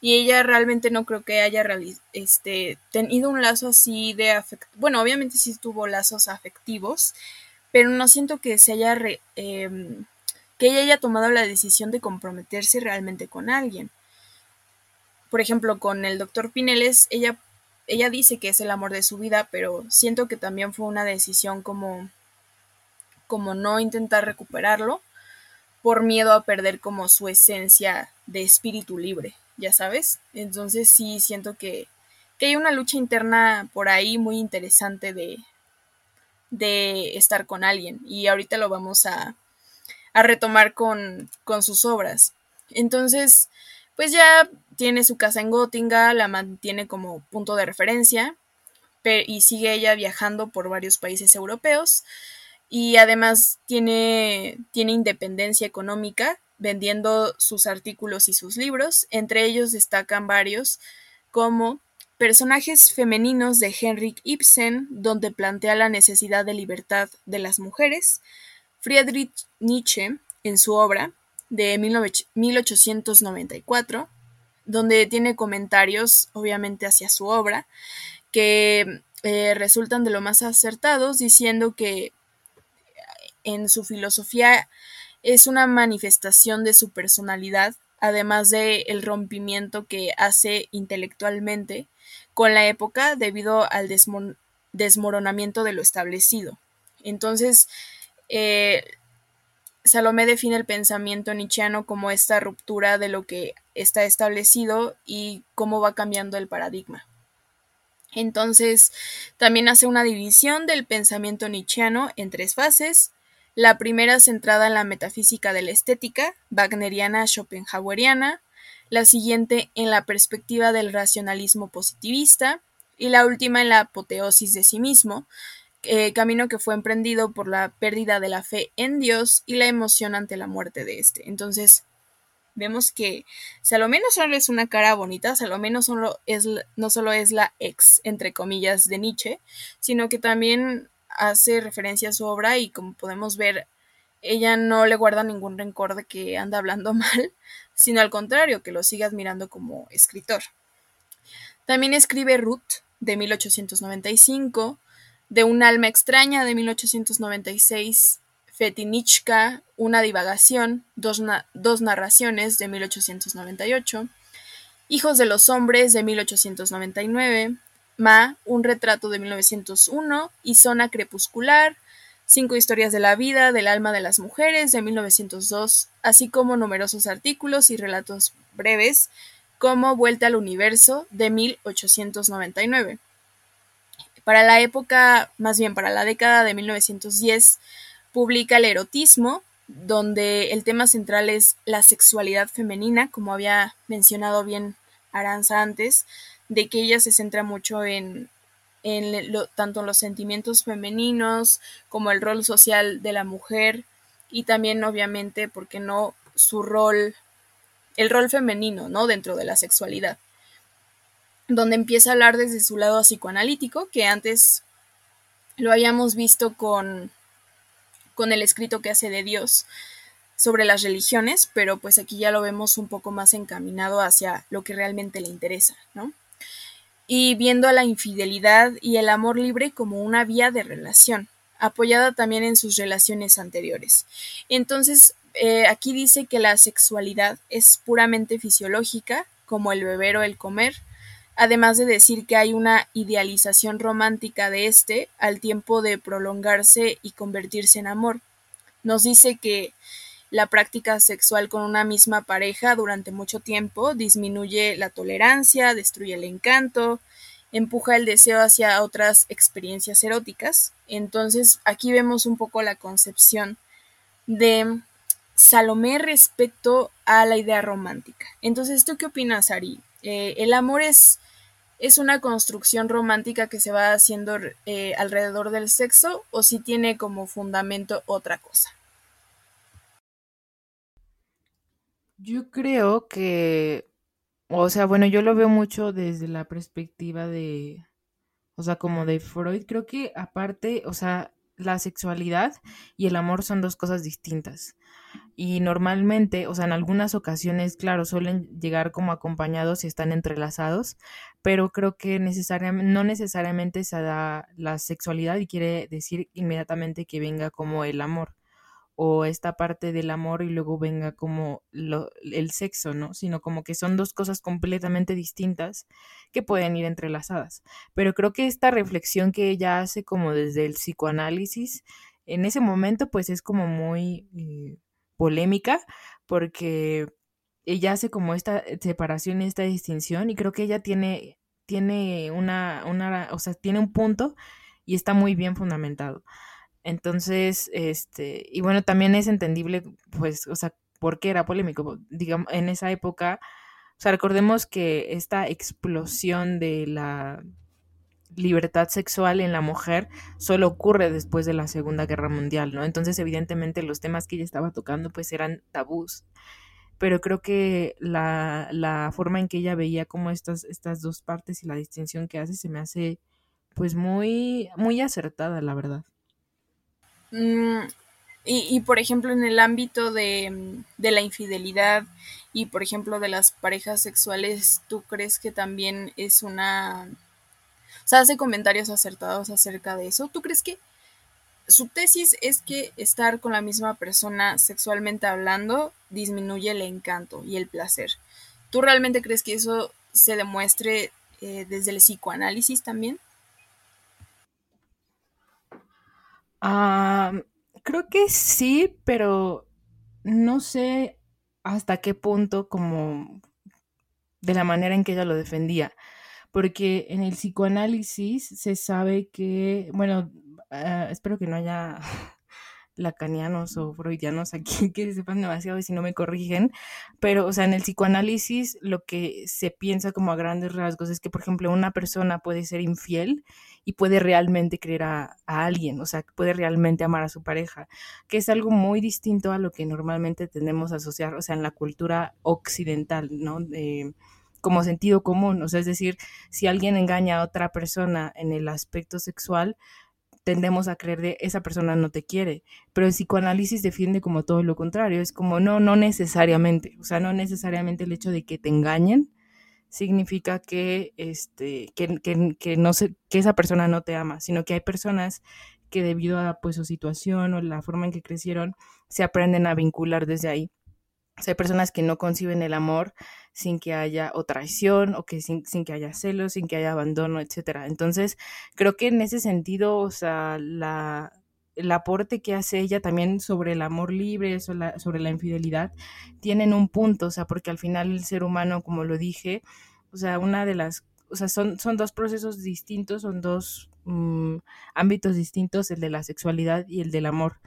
y ella realmente no creo que haya este, tenido un lazo así de afect bueno, obviamente sí tuvo lazos afectivos, pero no siento que se haya em, que ella haya tomado la decisión de comprometerse realmente con alguien. Por ejemplo, con el doctor Pineles, ella, ella dice que es el amor de su vida, pero siento que también fue una decisión como, como no intentar recuperarlo por miedo a perder como su esencia de espíritu libre ya sabes. Entonces sí siento que, hay una lucha interna por ahí muy interesante de, de estar con alguien y ahorita lo vamos a, a retomar con, con sus obras. Entonces, pues ya tiene su casa en Gotinga, la mantiene como punto de referencia y sigue ella viajando por varios países europeos y además tiene, tiene independencia económica vendiendo sus artículos y sus libros. Entre ellos destacan varios como Personajes femeninos de Henrik Ibsen, donde plantea la necesidad de libertad de las mujeres, Friedrich Nietzsche, en su obra de 1894, donde tiene comentarios, obviamente, hacia su obra, que eh, resultan de lo más acertados, diciendo que en su filosofía es una manifestación de su personalidad, además de el rompimiento que hace intelectualmente con la época debido al desmoronamiento de lo establecido. Entonces, eh, Salomé define el pensamiento nietzscheano como esta ruptura de lo que está establecido y cómo va cambiando el paradigma. Entonces, también hace una división del pensamiento nietzscheano en tres fases. La primera centrada en la metafísica de la estética, wagneriana schopenhaueriana, la siguiente en la perspectiva del racionalismo positivista y la última en la apoteosis de sí mismo, eh, camino que fue emprendido por la pérdida de la fe en Dios y la emoción ante la muerte de este. Entonces, vemos que Salomé no solo es una cara bonita, Salomé no solo es, no solo es la ex, entre comillas, de Nietzsche, sino que también hace referencia a su obra y como podemos ver, ella no le guarda ningún rencor de que anda hablando (laughs) mal, sino al contrario, que lo sigue admirando como escritor. También escribe Ruth, de 1895, de Un alma extraña, de 1896, Fetinichka, Una divagación, dos, dos narraciones de 1898, Hijos de los hombres de 1899, Ma, Un retrato de 1901 y Zona crepuscular, Cinco historias de la vida del alma de las mujeres de 1902, así como numerosos artículos y relatos breves como Vuelta al universo de 1899. Para la época, más bien para la década de 1910, publica El erotismo, donde el tema central es la sexualidad femenina, como había mencionado bien Aranza antes, de que ella se centra mucho en, tanto en los sentimientos femeninos como el rol social de la mujer y también obviamente, porque no?, su rol, el rol femenino, ¿no?, dentro de la sexualidad, donde empieza a hablar desde su lado psicoanalítico, que antes lo habíamos visto con con el escrito que hace de Dios sobre las religiones, pero pues aquí ya lo vemos un poco más encaminado hacia lo que realmente le interesa, ¿no? Y viendo la infidelidad y el amor libre como una vía de relación, apoyada también en sus relaciones anteriores. Entonces, eh, aquí dice que la sexualidad es puramente fisiológica, como el beber o el comer, además de decir que hay una idealización romántica de este al tiempo de prolongarse y convertirse en amor. Nos dice que la práctica sexual con una misma pareja durante mucho tiempo disminuye la tolerancia, destruye el encanto, empuja el deseo hacia otras experiencias eróticas. Entonces aquí vemos un poco la concepción de Salomé respecto a la idea romántica. Entonces, ¿tú qué opinas, Ari? Eh, ¿El amor es es una construcción romántica que se va haciendo eh, alrededor del sexo o si tiene como fundamento otra cosa. Yo creo que, o sea, bueno, yo lo veo mucho desde la perspectiva de, o sea, como de Freud, creo que aparte, o sea, la sexualidad y el amor son dos cosas distintas. Y normalmente, o sea, en algunas ocasiones, claro, suelen llegar como acompañados y están entrelazados, pero creo que necesariamente, no necesariamente se da la sexualidad y quiere decir inmediatamente que venga como el amor o esta parte del amor y luego venga como el sexo, ¿no? Sino como que son dos cosas completamente distintas que pueden ir entrelazadas. Pero creo que esta reflexión que ella hace como desde el psicoanálisis, en ese momento pues es como muy... Eh, polémica porque ella hace como esta separación y esta distinción y creo que ella tiene, tiene una, una, o sea, tiene un punto y está muy bien fundamentado. Entonces, este, y bueno, también es entendible, pues, o sea, por qué era polémico. Digamos, en esa época, o sea, recordemos que esta explosión de la libertad sexual en la mujer solo ocurre después de la Segunda Guerra Mundial, ¿no? Entonces, evidentemente, los temas que ella estaba tocando, pues eran tabús. pero creo que la, la forma en que ella veía como estas, estas dos partes y la distinción que hace se me hace pues muy, muy acertada, la verdad. Mm, y, y, por ejemplo, en el ámbito de, de, la infidelidad y, por ejemplo, de las parejas sexuales, ¿tú crees que también es una... O sea, hace comentarios acertados acerca de eso. ¿Tú crees que su tesis es que estar con la misma persona sexualmente hablando disminuye el encanto y el placer? ¿Tú realmente crees que eso se demuestre eh, desde el psicoanálisis también? Uh, creo que sí, pero no sé hasta qué punto como de la manera en que ella lo defendía. Porque en el psicoanálisis se sabe que, bueno, uh, espero que no haya (laughs) lacanianos o freudianos aquí (laughs) que sepan demasiado y si no me corrigen, pero o sea, en el psicoanálisis lo que se piensa como a grandes rasgos es que, por ejemplo, una persona puede ser infiel y puede realmente creer a, a alguien, o sea, puede realmente amar a su pareja, que es algo muy distinto a lo que normalmente tendemos a asociar, o sea, en la cultura occidental, ¿no? Como sentido común, o sea, es decir, si alguien engaña a otra persona en el aspecto sexual, tendemos a creer de esa persona no te quiere, pero el psicoanálisis defiende como todo lo contrario, es como no, no necesariamente, o sea, no necesariamente el hecho de que te engañen significa que, este, que, que, que no se, que esa persona no te ama, sino que hay personas que debido a pues su situación o la forma en que crecieron, se aprenden a vincular desde ahí. Hay personas que no conciben el amor sin que haya traición o que sin, sin, que haya celos, sin que haya abandono, etcétera. Entonces, creo que en ese sentido, o sea, la, el aporte que hace ella también sobre el amor libre, sobre la, infidelidad, tienen un punto, o sea, porque al final el ser humano, como lo dije, o sea, una de las, o sea, son, son dos procesos distintos, son dos um, ámbitos distintos, el de la sexualidad y el del amor.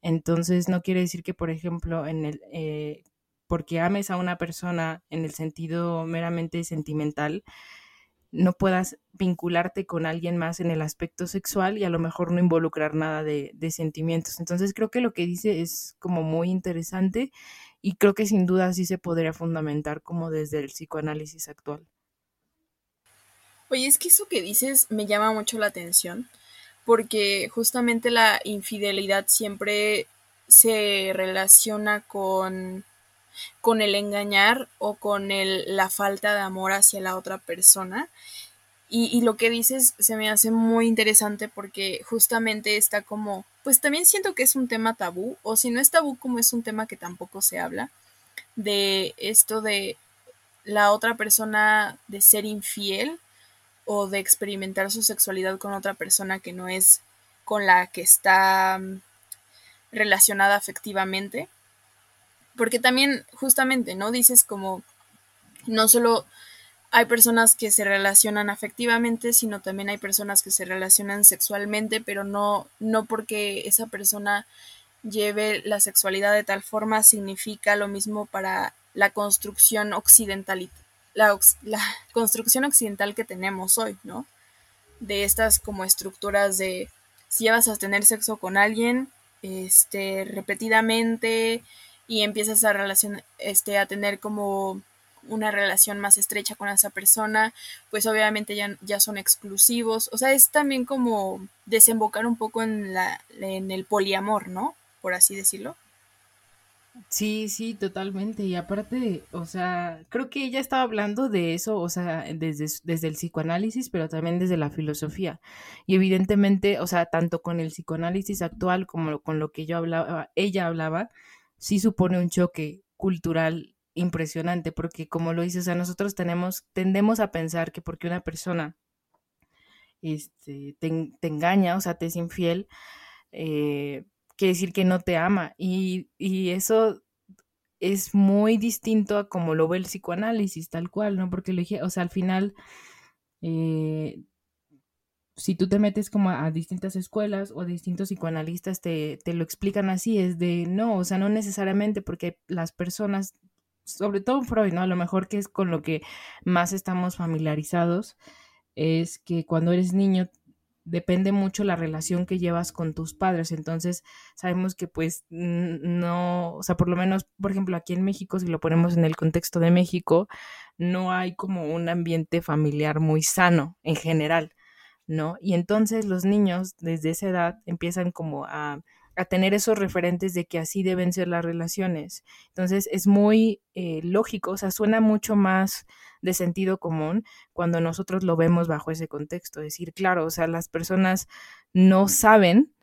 Entonces, no quiere decir que, por ejemplo, en el, eh, porque ames a una persona en el sentido meramente sentimental, no puedas vincularte con alguien más en el aspecto sexual y a lo mejor no involucrar nada de, sentimientos. Entonces creo que lo que dice es como muy interesante y creo que sin duda sí se podría fundamentar como desde el psicoanálisis actual. Oye, es que eso que dices me llama mucho la atención porque justamente la infidelidad siempre se relaciona con con el engañar o con el, la falta de amor hacia la otra persona. Y, y, lo que dices se me hace muy interesante porque justamente está como, pues también siento que es un tema tabú, o si no es tabú como es un tema que tampoco se habla, de esto de la otra persona de ser infiel o de experimentar su sexualidad con otra persona que no es con la que está relacionada afectivamente porque también justamente, ¿no? Dices como, no solo hay personas que se relacionan afectivamente, sino también hay personas que se relacionan sexualmente, pero no, no porque esa persona lleve la sexualidad de tal forma significa lo mismo para la construcción occidental, la, la (laughs) construcción occidental que tenemos hoy, ¿no? De estas como estructuras de si llevas a tener sexo con alguien, este, repetidamente, y empiezas a relación, este, a tener como una relación más estrecha con esa persona, pues obviamente ya, ya son exclusivos. O sea, es también como desembocar un poco en, la, en el poliamor, ¿no? Por así decirlo. Sí, sí, totalmente. Y aparte, o sea, creo que ella estaba hablando de eso, o sea, desde, desde el psicoanálisis, pero también desde la filosofía. Y evidentemente, o sea, tanto con el psicoanálisis actual como con lo que yo hablaba, ella hablaba, sí supone un choque cultural impresionante, porque como lo dices, o sea, nosotros tenemos, tendemos a pensar que porque una persona este, te, te engaña, o sea, te es infiel, eh, quiere decir que no te ama. Y, y, eso es muy distinto a como lo ve el psicoanálisis, tal cual, ¿no? Porque, lo dije, o sea, al final, eh, si tú te metes como a, distintas escuelas o distintos psicoanalistas te, te, lo explican así, es de no, o sea, no necesariamente porque las personas, sobre todo Freud, ¿no? A lo mejor que es con lo que más estamos familiarizados, es que cuando eres niño depende mucho la relación que llevas con tus padres. Entonces, sabemos que pues no, o sea, por lo menos, por ejemplo, aquí en México, si lo ponemos en el contexto de México, no hay como un ambiente familiar muy sano en general, ¿no? Y entonces los niños desde esa edad empiezan como a a tener esos referentes de que así deben ser las relaciones. Entonces es muy eh, lógico, o sea, suena mucho más de sentido común cuando nosotros lo vemos bajo ese contexto. Es decir, claro, o sea, las personas no saben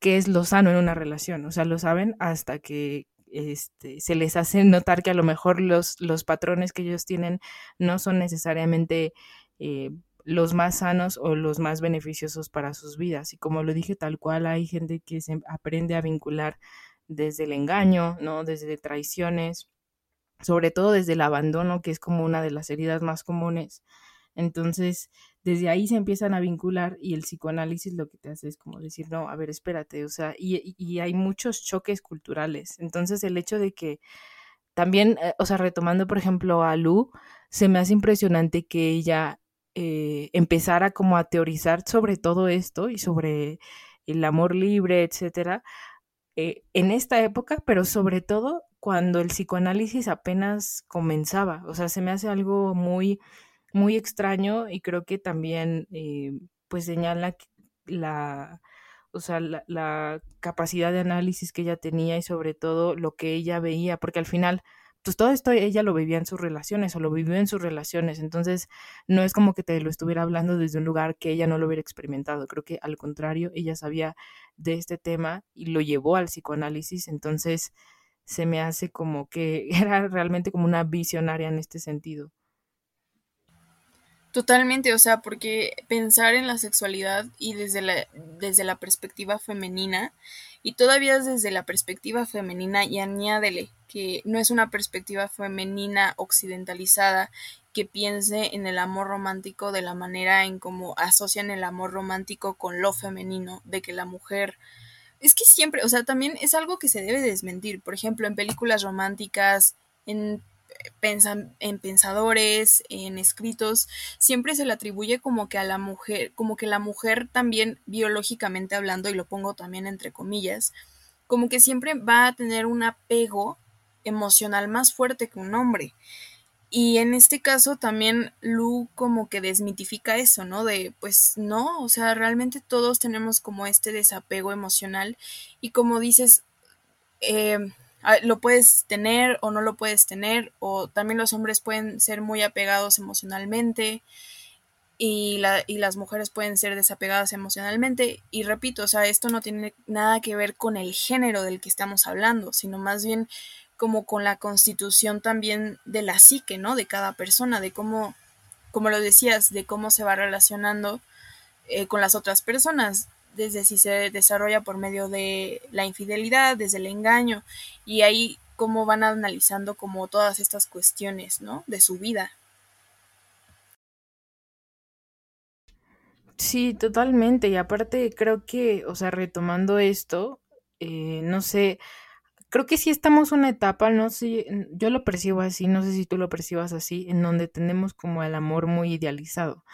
qué es lo sano en una relación, o sea, lo saben hasta que este, se les hace notar que a lo mejor los, los patrones que ellos tienen no son necesariamente... Eh, los más sanos o los más beneficiosos para sus vidas. Y como lo dije tal cual, hay gente que se aprende a vincular desde el engaño, ¿no? Desde traiciones, sobre todo desde el abandono, que es como una de las heridas más comunes. Entonces, desde ahí se empiezan a vincular y el psicoanálisis lo que te hace es como decir, no, a ver, espérate, o sea, y, y hay muchos choques culturales. Entonces, el hecho de que también, eh, o sea, retomando, por ejemplo, a Lu, se me hace impresionante que ella eh, empezar a como a teorizar sobre todo esto y sobre el amor libre, etcétera, eh, en esta época, pero sobre todo cuando el psicoanálisis apenas comenzaba. O sea, se me hace algo muy, muy extraño y creo que también eh, pues señala la, o sea, la, la, capacidad de análisis que ella tenía y sobre todo lo que ella veía, porque al final pues todo esto ella lo vivía en sus relaciones o lo vivió en sus relaciones, entonces no es como que te lo estuviera hablando desde un lugar que ella no lo hubiera experimentado, creo que al contrario, ella sabía de este tema y lo llevó al psicoanálisis, entonces se me hace como que (laughs) era realmente como una visionaria en este sentido. Totalmente, o sea, porque pensar en la sexualidad y desde la, desde la perspectiva femenina, y todavía desde la perspectiva femenina, y añádele que no es una perspectiva femenina occidentalizada que piense en el amor romántico de la manera en cómo asocian el amor romántico con lo femenino, de que la mujer es que siempre, o sea, también es algo que se debe desmentir. Por ejemplo, en películas románticas, en en pensadores, en escritos, siempre se le atribuye como que a la mujer, como que la mujer también biológicamente hablando, y lo pongo también entre comillas, como que siempre va a tener un apego emocional más fuerte que un hombre. Y en este caso también Lu como que desmitifica eso, ¿no? De pues no, o sea, realmente todos tenemos como este desapego emocional y como dices, eh, lo puedes tener o no lo puedes tener, o también los hombres pueden ser muy apegados emocionalmente y, la, y las mujeres pueden ser desapegadas emocionalmente. Y repito, o sea, esto no tiene nada que ver con el género del que estamos hablando, sino más bien como con la constitución también de la psique, ¿no? De cada persona, de cómo, como lo decías, de cómo se va relacionando eh, con las otras personas desde si se desarrolla por medio de la infidelidad, desde el engaño, y ahí cómo van analizando como todas estas cuestiones, ¿no? De su vida. Sí, totalmente. Y aparte creo que, o sea, retomando esto, eh, no sé, creo que sí estamos una etapa, no sé, yo lo percibo así, no sé si tú lo percibas así, en donde tenemos como el amor muy idealizado.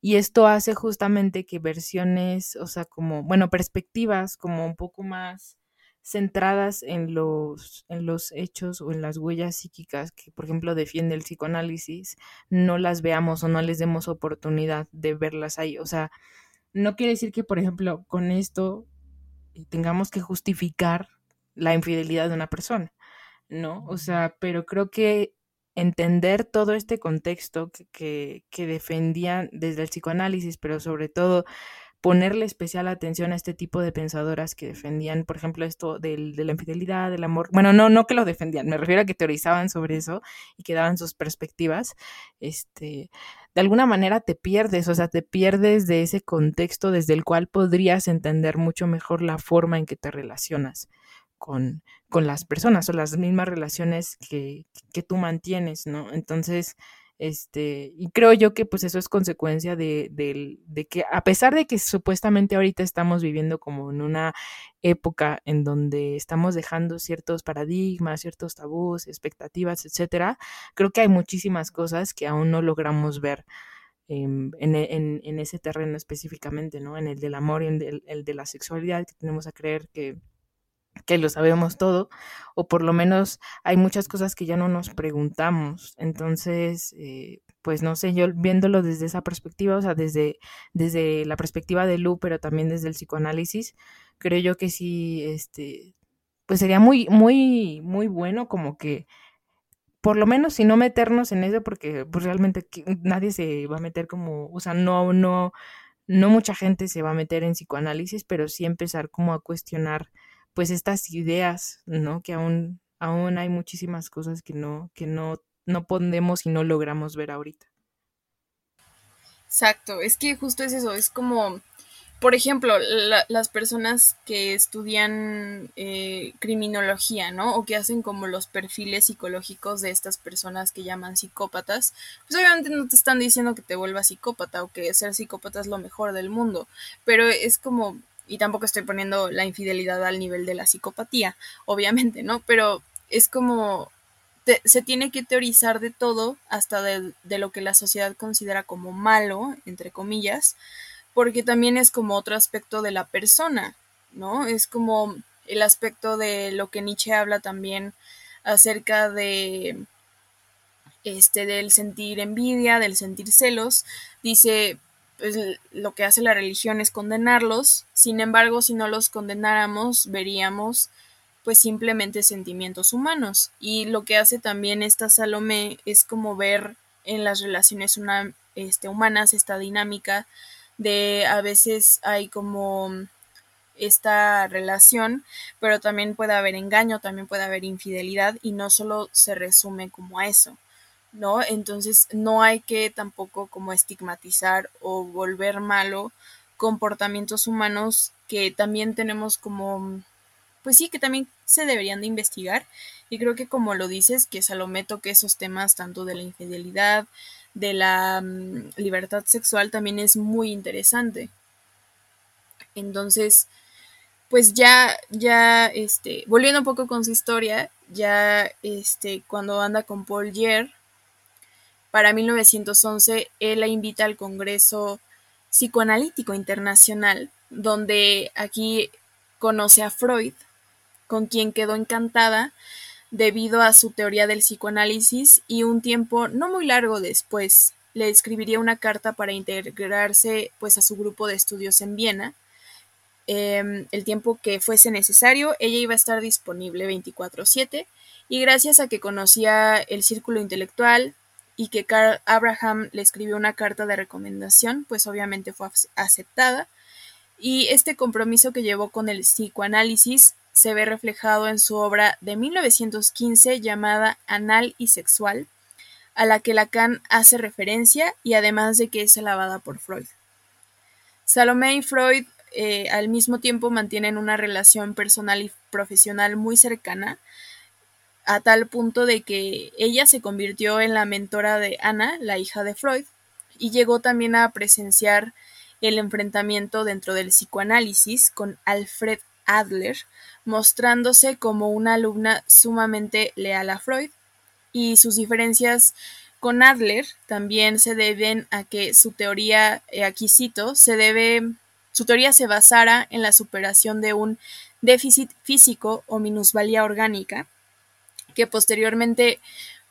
Y esto hace justamente que versiones, o sea, como, bueno, perspectivas como un poco más centradas en los, en los hechos o en las huellas psíquicas que, por ejemplo, defiende el psicoanálisis, no las veamos o no les demos oportunidad de verlas ahí. O sea, no quiere decir que, por ejemplo, con esto eh, tengamos que justificar la infidelidad de una persona, ¿no? O sea, pero creo que entender todo este contexto que, que, defendían desde el psicoanálisis, pero sobre todo ponerle especial atención a este tipo de pensadoras que defendían, por ejemplo, esto del, de la infidelidad, del amor. Bueno, no, no que lo defendían, me refiero a que teorizaban sobre eso y que daban sus perspectivas. Este, de alguna manera te pierdes, o sea, te pierdes de ese contexto desde el cual podrías entender mucho mejor la forma en que te relacionas con, con las personas o las mismas relaciones que, que tú mantienes, ¿no? Entonces, este, y creo yo que pues eso es consecuencia de, de, de, que a pesar de que supuestamente ahorita estamos viviendo como en una época en donde estamos dejando ciertos paradigmas, ciertos tabús, expectativas, etcétera, creo que hay muchísimas cosas que aún no logramos ver em, en, ese terreno específicamente, ¿no? En el del amor y en el, de la sexualidad, que tenemos a creer que, que lo sabemos todo, o por lo menos hay muchas cosas que ya no nos preguntamos. Entonces, eh, pues no sé, yo viéndolo desde esa perspectiva, o sea, desde, desde la perspectiva de Lu, pero también desde el psicoanálisis, creo yo que sí, este, pues sería muy, muy, muy bueno como que por lo menos si no meternos en eso, porque pues realmente nadie se va a meter como, o sea, no, no, no mucha gente se va a meter en psicoanálisis, pero sí empezar como a cuestionar pues estas ideas, ¿no? Que aún, aún hay muchísimas cosas que no, que no, no podemos y no logramos ver ahorita. Exacto, es que justo es eso, es como por ejemplo, las personas que estudian eh, criminología, ¿no? O que hacen como los perfiles psicológicos de estas personas que llaman psicópatas, pues obviamente no te están diciendo que te vuelvas psicópata o que ser psicópata es lo mejor del mundo, pero es como, y tampoco estoy poniendo la infidelidad al nivel de la psicopatía, obviamente, ¿no? Pero es como, se tiene que teorizar de todo, hasta de, de lo que la sociedad considera como malo, entre comillas, porque también es como otro aspecto de la persona, ¿no? Es como el aspecto de lo que Nietzsche habla también acerca de este del sentir envidia, del sentir celos, dice pues lo que hace la religión es condenarlos, sin embargo, si no los condenáramos, veríamos pues simplemente sentimientos humanos. Y lo que hace también esta Salomé es como ver en las relaciones este, humanas esta dinámica de a veces hay como esta relación, pero también puede haber engaño, también puede haber infidelidad y no solo se resume como a eso, ¿no? Entonces no hay que tampoco como estigmatizar o volver malo comportamientos humanos que también tenemos como, pues sí, que también se deberían de investigar y creo que como lo dices, que Salomé toque esos temas tanto de la infidelidad, de la mm, libertad sexual también es muy interesante. Entonces, pues ya, ya, este, volviendo un poco con su historia, ya, este, cuando anda con Paul Gier, para 1911, él la invita al Congreso Psicoanalítico Internacional, donde aquí conoce a Freud, con quien quedó encantada debido a su teoría del psicoanálisis y un tiempo no muy largo después le escribiría una carta para integrarse pues a su grupo de estudios en Viena. Em, el tiempo que fuese necesario, ella iba a estar disponible 24/7 y gracias a que conocía el círculo intelectual y que Carl Abraham le escribió una carta de recomendación, pues obviamente fue aceptada. Y este compromiso que llevó con el psicoanálisis se ve reflejado en su obra de 1915 llamada Anal y Sexual, a la que Lacan hace referencia y además de que es alabada por Freud. Salomé y Freud eh, al mismo tiempo mantienen una relación personal y profesional muy cercana, a tal punto de que ella se convirtió en la mentora de Ana, la hija de Freud, y llegó también a presenciar el enfrentamiento dentro del psicoanálisis con Alfred Adler, mostrándose como una alumna sumamente leal a Freud, y sus diferencias con Adler también se deben a que su teoría, eh, aquí cito, se debe, su teoría se basara en la superación de un déficit físico o minusvalía orgánica, que posteriormente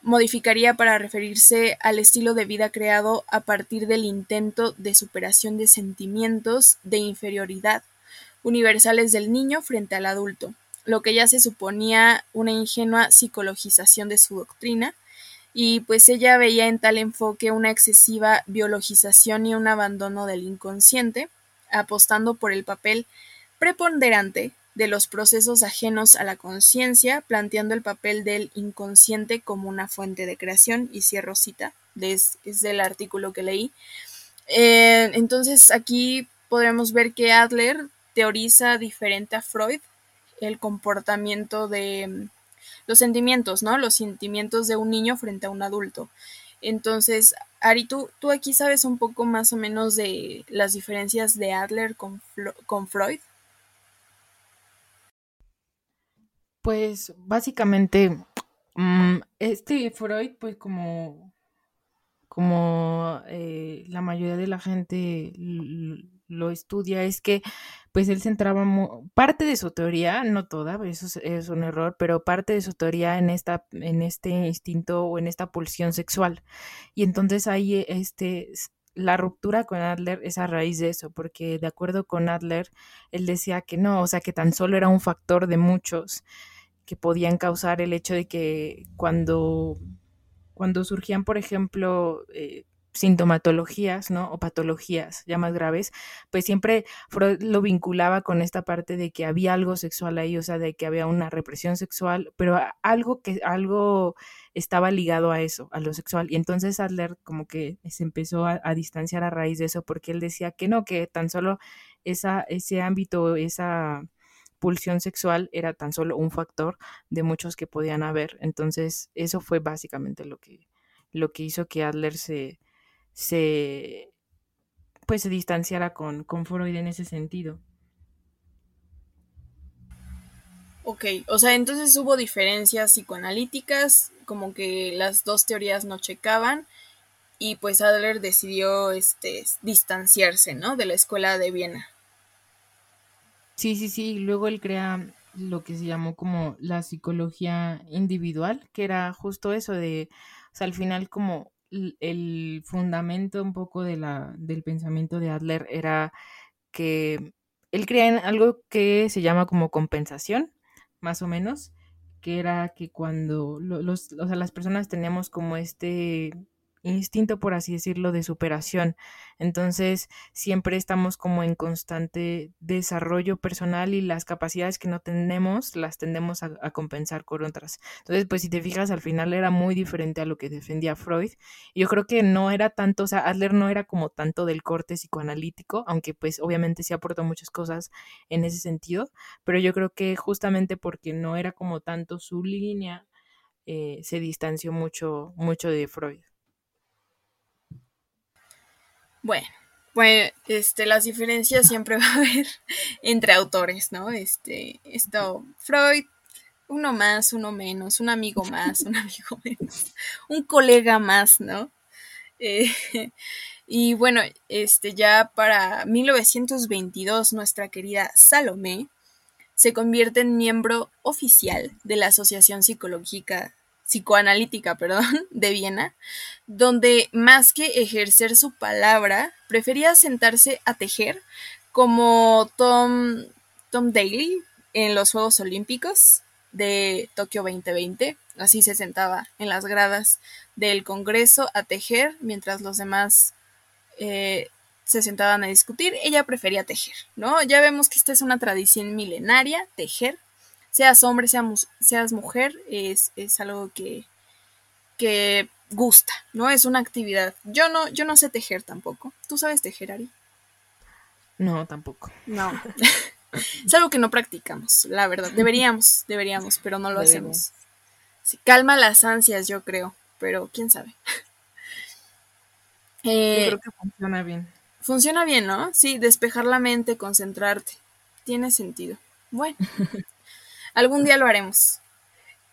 modificaría para referirse al estilo de vida creado a partir del intento de superación de sentimientos de inferioridad universales del niño frente al adulto, lo que ya se suponía una ingenua psicologización de su doctrina, y pues ella veía en tal enfoque una excesiva biologización y un abandono del inconsciente, apostando por el papel preponderante de los procesos ajenos a la conciencia, planteando el papel del inconsciente como una fuente de creación, y cierro cita, es, del artículo que leí. Eh, entonces aquí podremos ver que Adler teoriza diferente a Freud el comportamiento de los sentimientos, ¿no? Los sentimientos de un niño frente a un adulto. Entonces, Ari, ¿tú, tú aquí sabes un poco más o menos de las diferencias de Adler con, con Freud. Pues básicamente, mm, este Freud, pues como como eh, la mayoría de la gente lo estudia, es que pues él centraba parte de su teoría, no toda, eso es, un error, pero parte de su teoría en esta, en este instinto o en esta pulsión sexual. Y entonces ahí este la ruptura con Adler es a raíz de eso, porque de acuerdo con Adler, él decía que no, o sea, que tan solo era un factor de muchos que podían causar el hecho de que cuando, cuando surgían, por ejemplo, eh, sintomatologías, ¿no? O patologías ya más graves, pues siempre Freud lo vinculaba con esta parte de que había algo sexual ahí, o sea, de que había una represión sexual, pero algo que algo estaba ligado a eso, a lo sexual. Y entonces Adler como que se empezó a, distanciar a raíz de eso porque él decía que no, que tan solo esa, ese ámbito, esa pulsión sexual era tan solo un factor de muchos que podían haber. Entonces, eso fue básicamente lo que, lo que hizo que Adler se, se pues se distanciara con, con Freud en ese sentido. Ok, o sea, entonces hubo diferencias psicoanalíticas, como que las dos teorías no checaban, y pues Adler decidió este, distanciarse, ¿no? De la escuela de Viena. Sí, sí, sí, luego él crea lo que se llamó como la psicología individual, que era justo eso de, o sea, al final como el fundamento un poco de la, del pensamiento de Adler era que él creía en algo que se llama como compensación, más o menos, que era que cuando los, o sea, las personas teníamos como este instinto, por así decirlo, de superación. Entonces, siempre estamos como en constante desarrollo personal y las capacidades que no tenemos las tendemos a, compensar con otras. Entonces, pues si te fijas, al final era muy diferente a lo que defendía Freud. yo creo que no era tanto, o sea, Adler no era como tanto del corte psicoanalítico, aunque pues obviamente sí aportó muchas cosas en ese sentido, pero yo creo que justamente porque no era como tanto su línea, eh, se distanció mucho, mucho de Freud. Bueno, pues este, las diferencias siempre (laughs) va a haber entre autores, ¿no? Este, esto, Freud, uno más, uno menos, un amigo más, un (laughs) amigo menos, un colega más, ¿no? Eh, y bueno, este, ya para 1922, nuestra querida Salomé se convierte en miembro oficial de la Asociación Psicológica psicoanalítica, perdón, (laughs) de Viena, donde más que ejercer su palabra, prefería sentarse a tejer como Tom, Tom Daly en los Juegos Olímpicos de Tokio 2020. Así se sentaba en las gradas del Congreso a tejer mientras los demás eh, se sentaban a discutir. Ella prefería tejer, ¿no? Ya vemos que esta es una tradición milenaria, tejer, seas hombre, seas, mujer, es, algo que, que gusta, ¿no? Es una actividad. Yo no, yo no sé tejer tampoco. ¿Tú sabes tejer, Ari? No, tampoco. No. (laughs) es algo que no practicamos, la verdad. Deberíamos, deberíamos, pero no lo hacemos. calma las ansias, yo creo, pero quién sabe. (laughs) Eh, creo que funciona bien. Funciona bien, ¿no? Sí, despejar la mente, concentrarte. Tiene sentido. Bueno, (laughs) Algún día lo haremos.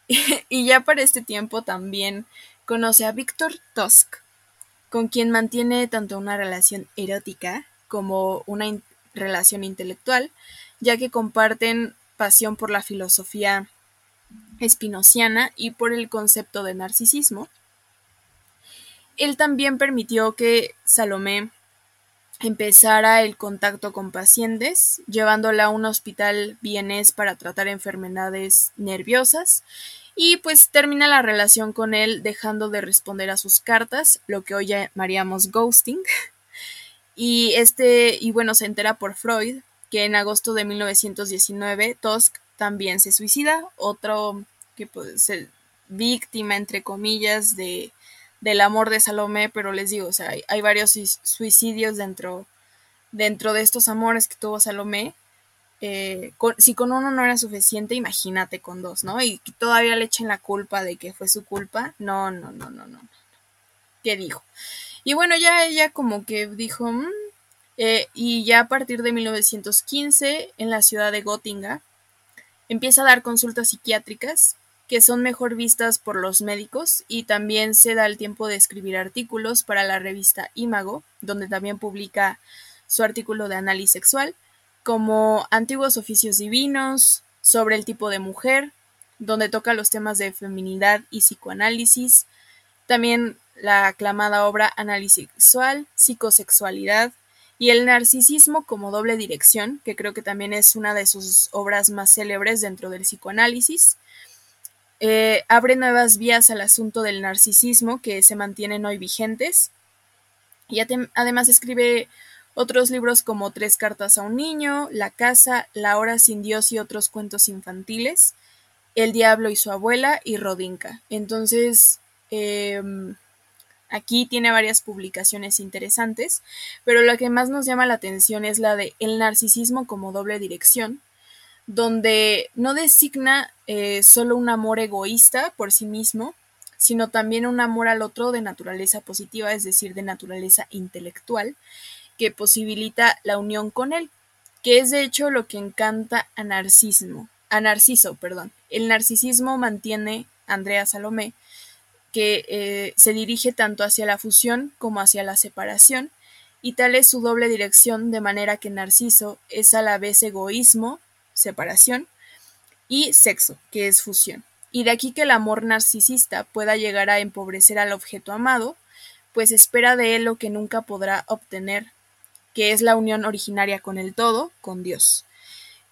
(laughs) y ya para este tiempo también conoce a Víctor Tusk, con quien mantiene tanto una relación erótica como una relación intelectual, ya que comparten pasión por la filosofía espinociana y por el concepto de narcisismo. Él también permitió que Salomé empezara el contacto con pacientes, llevándola a un hospital vienés para tratar enfermedades nerviosas y pues termina la relación con él dejando de responder a sus cartas, lo que hoy llamaríamos ghosting. Y este y bueno, se entera por Freud que en agosto de 1919 Tusk también se suicida, otro que pues, víctima entre comillas de del amor de Salomé, pero les digo, o sea, hay, varios suicidios dentro, dentro de estos amores que tuvo Salomé. Eh, si con uno no era suficiente, imagínate con dos, ¿no? Y todavía le echen la culpa de que fue su culpa. No, no, no, no, no. ¿Qué dijo? Y bueno, ya ella como que dijo, mm", eh, y ya a partir de 1915, en la ciudad de Gotinga, empieza a dar consultas psiquiátricas que son mejor vistas por los médicos y también se da el tiempo de escribir artículos para la revista Imago, donde también publica su artículo de análisis sexual, como Antiguos oficios divinos, sobre el tipo de mujer, donde toca los temas de feminidad y psicoanálisis, también la aclamada obra Análisis sexual, psicosexualidad y el narcisismo como doble dirección, que creo que también es una de sus obras más célebres dentro del psicoanálisis. Eh, abre nuevas vías al asunto del narcisismo que se mantienen hoy vigentes. Y además escribe otros libros como Tres cartas a un niño, La casa, La hora sin Dios y otros cuentos infantiles, El diablo y su abuela y Rodinka. Entonces, em, aquí tiene varias publicaciones interesantes, pero lo que más nos llama la atención es la de El narcisismo como doble dirección, donde no designa eh, solo un amor egoísta por sí mismo, sino también un amor al otro de naturaleza positiva, es decir, de naturaleza intelectual, que posibilita la unión con él, que es de hecho lo que encanta a Narcismo, a Narciso, perdón. El narcisismo mantiene Andrea Salomé, que eh, se dirige tanto hacia la fusión como hacia la separación, y tal es su doble dirección, de manera que Narciso es a la vez egoísmo, separación, y sexo, que es fusión. Y de aquí que el amor narcisista pueda llegar a empobrecer al objeto amado, pues espera de él lo que nunca podrá obtener, que es la unión originaria con el todo, con Dios.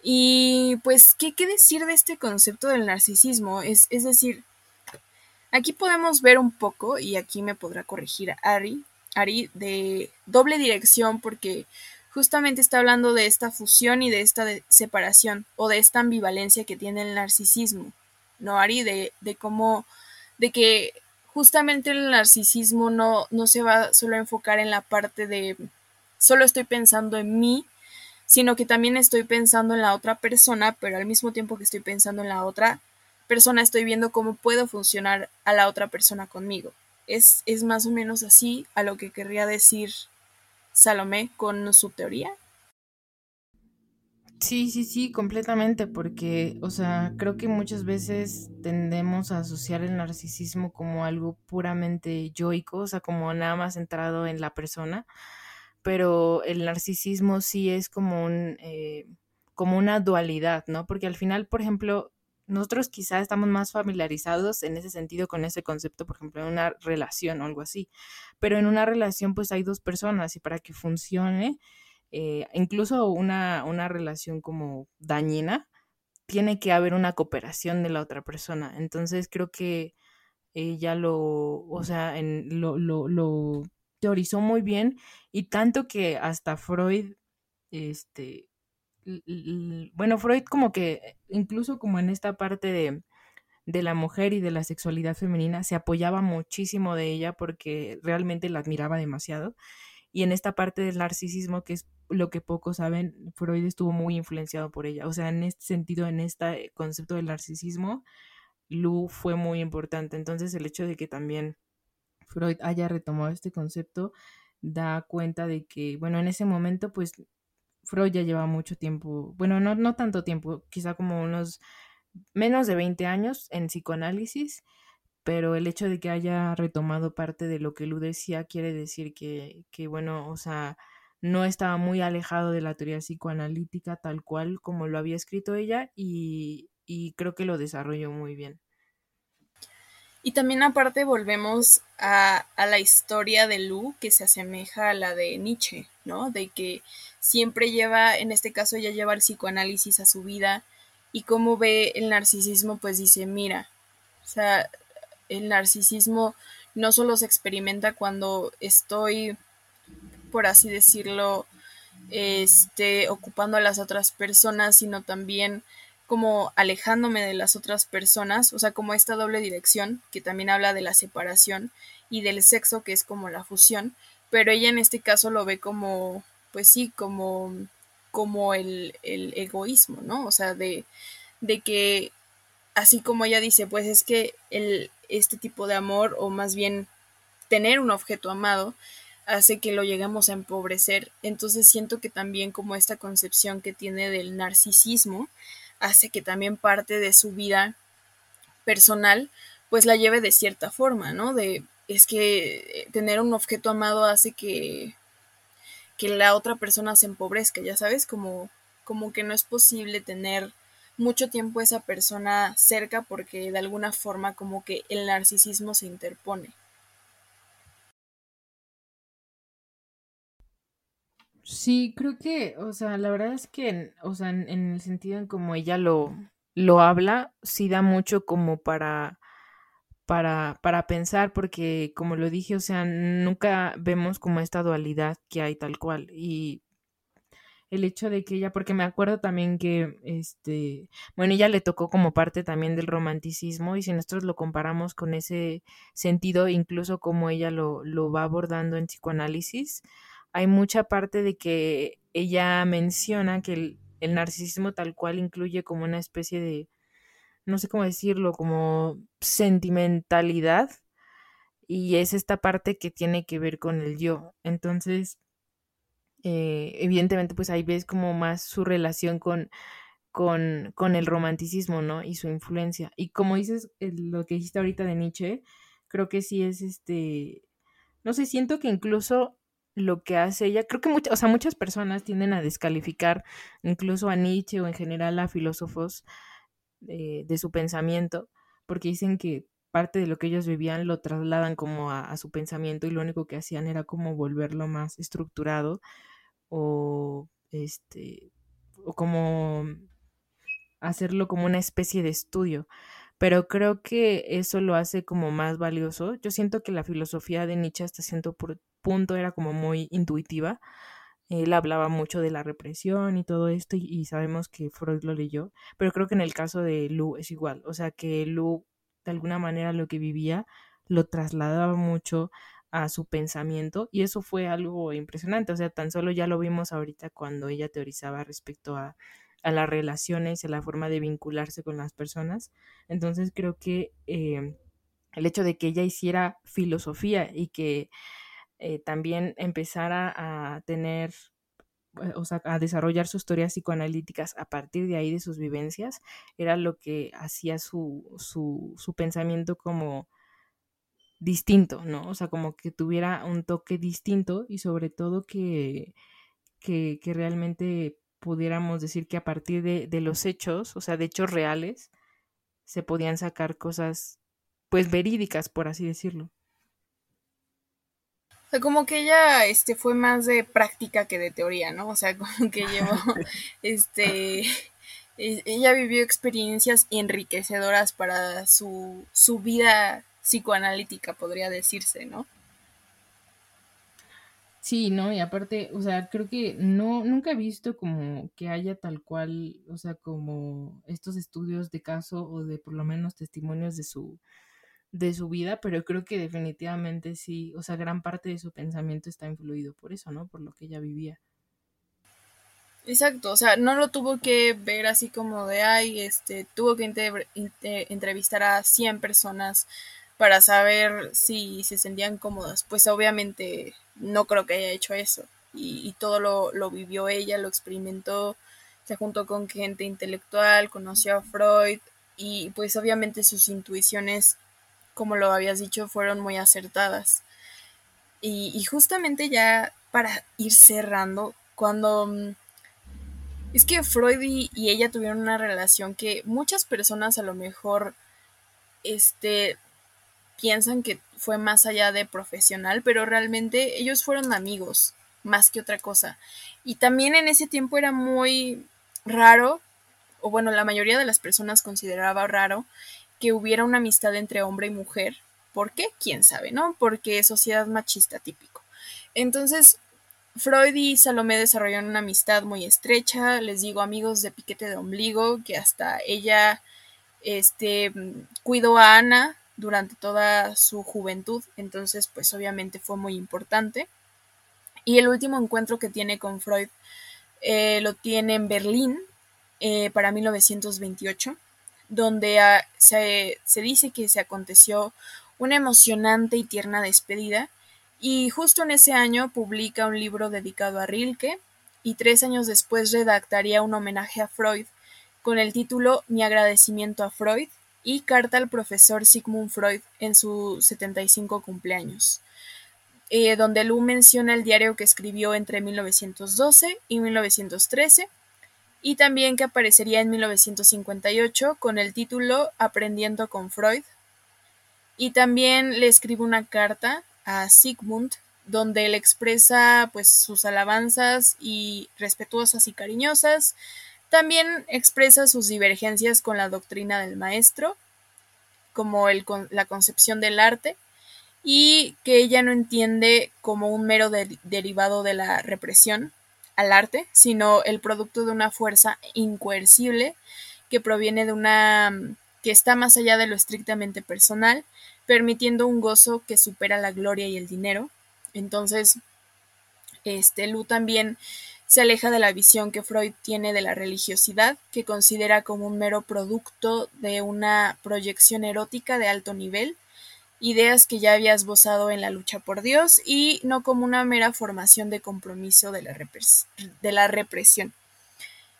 Y pues, ¿qué, qué decir de este concepto del narcisismo? Es, es decir, aquí podemos ver un poco, y aquí me podrá corregir Ari, Ari, de doble dirección, porque justamente está hablando de esta fusión y de esta separación o de esta ambivalencia que tiene el narcisismo, ¿no, Ari? De, de cómo, de que justamente el narcisismo no, no se va solo a enfocar en la parte de solo estoy pensando en mí, sino que también estoy pensando en la otra persona, pero al mismo tiempo que estoy pensando en la otra persona estoy viendo cómo puedo funcionar a la otra persona conmigo. Es, es más o menos así a lo que querría decir Salomé con su teoría? Sí, sí, sí, completamente, porque, o sea, creo que muchas veces tendemos a asociar el narcisismo como algo puramente yoico, o sea, como nada más centrado en la persona, pero el narcisismo sí es como un, eh, como una dualidad, ¿no? Porque al final, por ejemplo, nosotros quizás estamos más familiarizados en ese sentido con ese concepto, por ejemplo, en una relación o algo así. Pero en una relación pues hay dos personas y para que funcione, eh, incluso una, una relación como dañina, tiene que haber una cooperación de la otra persona. Entonces creo que ella lo, o sea, en, lo, lo, lo teorizó muy bien y tanto que hasta Freud, este, bueno, Freud como que, incluso como en esta parte de, de la mujer y de la sexualidad femenina, se apoyaba muchísimo de ella porque realmente la admiraba demasiado. Y en esta parte del narcisismo, que es lo que pocos saben, Freud estuvo muy influenciado por ella. O sea, en este sentido, en este concepto del narcisismo, Lu fue muy importante. Entonces, el hecho de que también Freud haya retomado este concepto da cuenta de que, bueno, en ese momento, pues Freud ya lleva mucho tiempo, bueno, no, no tanto tiempo, quizá como unos menos de 20 años en psicoanálisis, pero el hecho de que haya retomado parte de lo que Lu decía quiere decir que, que bueno, o sea, no estaba muy alejado de la teoría psicoanalítica tal cual como lo había escrito ella y, y creo que lo desarrolló muy bien. Y también aparte volvemos a, a, la historia de Lu que se asemeja a la de Nietzsche, ¿no? De que siempre lleva, en este caso ella lleva el psicoanálisis a su vida y cómo ve el narcisismo, pues dice, mira, o sea, el narcisismo no solo se experimenta cuando estoy, por así decirlo, este, ocupando a las otras personas, sino también como alejándome de las otras personas, o sea, como esta doble dirección que también habla de la separación y del sexo, que es como la fusión, pero ella en este caso lo ve como, pues sí, como, como el, el egoísmo, ¿no? O sea, de, de que, así como ella dice, pues es que el, este tipo de amor, o más bien tener un objeto amado, hace que lo lleguemos a empobrecer. Entonces siento que también como esta concepción que tiene del narcisismo, hace que también parte de su vida personal, pues la lleve de cierta forma, ¿no? De es que tener un objeto amado hace que que la otra persona se empobrezca, ya sabes, como como que no es posible tener mucho tiempo esa persona cerca porque de alguna forma como que el narcisismo se interpone. Sí, creo que, o sea, la verdad es que, o sea, en, el sentido en como ella lo, lo habla, sí da mucho como para, para, para pensar, porque como lo dije, o sea, nunca vemos como esta dualidad que hay tal cual. Y el hecho de que ella, porque me acuerdo también que, este, bueno, ella le tocó como parte también del romanticismo y si nosotros lo comparamos con ese sentido, incluso como ella lo, lo va abordando en psicoanálisis, hay mucha parte de que ella menciona que el, el narcisismo tal cual incluye como una especie de, no sé cómo decirlo, como sentimentalidad y es esta parte que tiene que ver con el yo. Entonces, eh, evidentemente, pues ahí ves como más su relación con, con, con, el romanticismo, ¿no? Y su influencia. Y como dices, lo que dijiste ahorita de Nietzsche, creo que sí es este, no sé, siento que incluso lo que hace ella, creo que muchas, o sea, muchas personas tienden a descalificar incluso a Nietzsche o en general a filósofos de, de su pensamiento, porque dicen que parte de lo que ellos vivían lo trasladan como a, a, su pensamiento y lo único que hacían era como volverlo más estructurado o este o como hacerlo como una especie de estudio pero creo que eso lo hace como más valioso. Yo siento que la filosofía de Nietzsche hasta cierto punto era como muy intuitiva. Él hablaba mucho de la represión y todo esto y, y, sabemos que Freud lo leyó, pero creo que en el caso de Lu es igual, o sea que Lu de alguna manera lo que vivía lo trasladaba mucho a su pensamiento y eso fue algo impresionante, o sea, tan solo ya lo vimos ahorita cuando ella teorizaba respecto a, a las relaciones, a la forma de vincularse con las personas, entonces creo que eh, el hecho de que ella hiciera filosofía y que eh, también empezara a tener o sea, a desarrollar sus teorías psicoanalíticas a partir de ahí de sus vivencias, era lo que hacía su, su, su pensamiento como distinto, ¿no? O sea, como que tuviera un toque distinto y sobre todo que, que, que realmente pudiéramos decir que a partir de, de, los hechos, o sea, de hechos reales, se podían sacar cosas, pues, verídicas, por así decirlo. O sea, como que ella este, fue más de práctica que de teoría, ¿no? O sea, (laughs) como que llevó, (laughs) este, ella vivió experiencias enriquecedoras para su, su vida psicoanalítica, podría decirse, ¿no? Sí, no, y aparte, o sea, creo que no, nunca he visto como que haya tal cual, o sea, como estos estudios de caso o de por lo menos testimonios de su, de su vida, pero creo que definitivamente sí, o sea, gran parte de su pensamiento está influido por eso, ¿no? Por lo que ella vivía. Exacto, o sea, no lo tuvo que ver así como de, ay, este, tuvo que entrevistar a 100 personas para saber si se sentían cómodas. Pues obviamente no creo que haya hecho eso. Y, todo lo, lo, vivió ella, lo experimentó, se juntó con gente intelectual, conoció a Freud y pues obviamente sus intuiciones, como lo habías dicho, fueron muy acertadas. Y, justamente ya para ir cerrando, cuando... Mm, es que Freud y, y ella tuvieron una relación que muchas personas a lo mejor este piensan que fue más allá de profesional, pero realmente ellos fueron amigos, más que otra cosa. Y también en ese tiempo era muy raro, o bueno, la mayoría de las personas consideraba raro que hubiera una amistad entre hombre y mujer. ¿Por qué? ¿Quién sabe, no? Porque sociedad machista típico. Entonces, Freud y Salomé desarrollaron una amistad muy estrecha, les digo amigos de piquete de ombligo, que hasta ella este, cuidó a Ana durante toda su juventud, entonces pues obviamente fue muy importante. Y el último encuentro que tiene con Freud eh, lo tiene en Berlín eh, para 1928, donde a, se, se dice que se aconteció una emocionante y tierna despedida, y justo en ese año publica un libro dedicado a Rilke, y tres años después redactaría un homenaje a Freud con el título Mi agradecimiento a Freud, y Carta al profesor Sigmund Freud en su 75 cumpleaños, eh, donde Lu menciona el diario que escribió entre 1912 y 1913 y también que aparecería en 1958 con el título Aprendiendo con Freud. Y también le escribe una carta a Sigmund donde él expresa pues sus alabanzas y respetuosas y cariñosas. También expresa sus divergencias con la doctrina del maestro, como el, la concepción del arte, y que ella no entiende como un mero derivado de la represión al arte, sino el producto de una fuerza incoercible que proviene de una que está más allá de lo estrictamente personal, permitiendo un gozo que supera la gloria y el dinero, entonces, este, Lu también se aleja de la visión que Freud tiene de la religiosidad, que considera como un mero producto de una proyección erótica de alto nivel, ideas que ya había esbozado en la lucha por Dios y no como una mera formación de compromiso de la, de la represión.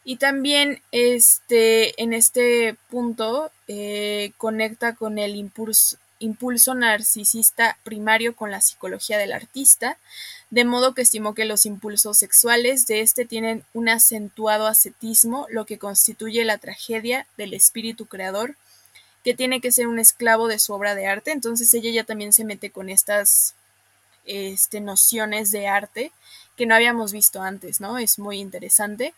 Y también este, en este punto eh, conecta con el impulso, impulso narcisista primario con la psicología del artista, de modo que estimó que los impulsos sexuales de éste tienen un acentuado ascetismo, lo que constituye la tragedia del espíritu creador, que tiene que ser un esclavo de su obra de arte. Entonces ella ya también se mete con estas este, nociones de arte que no habíamos visto antes, ¿no? Es muy interesante.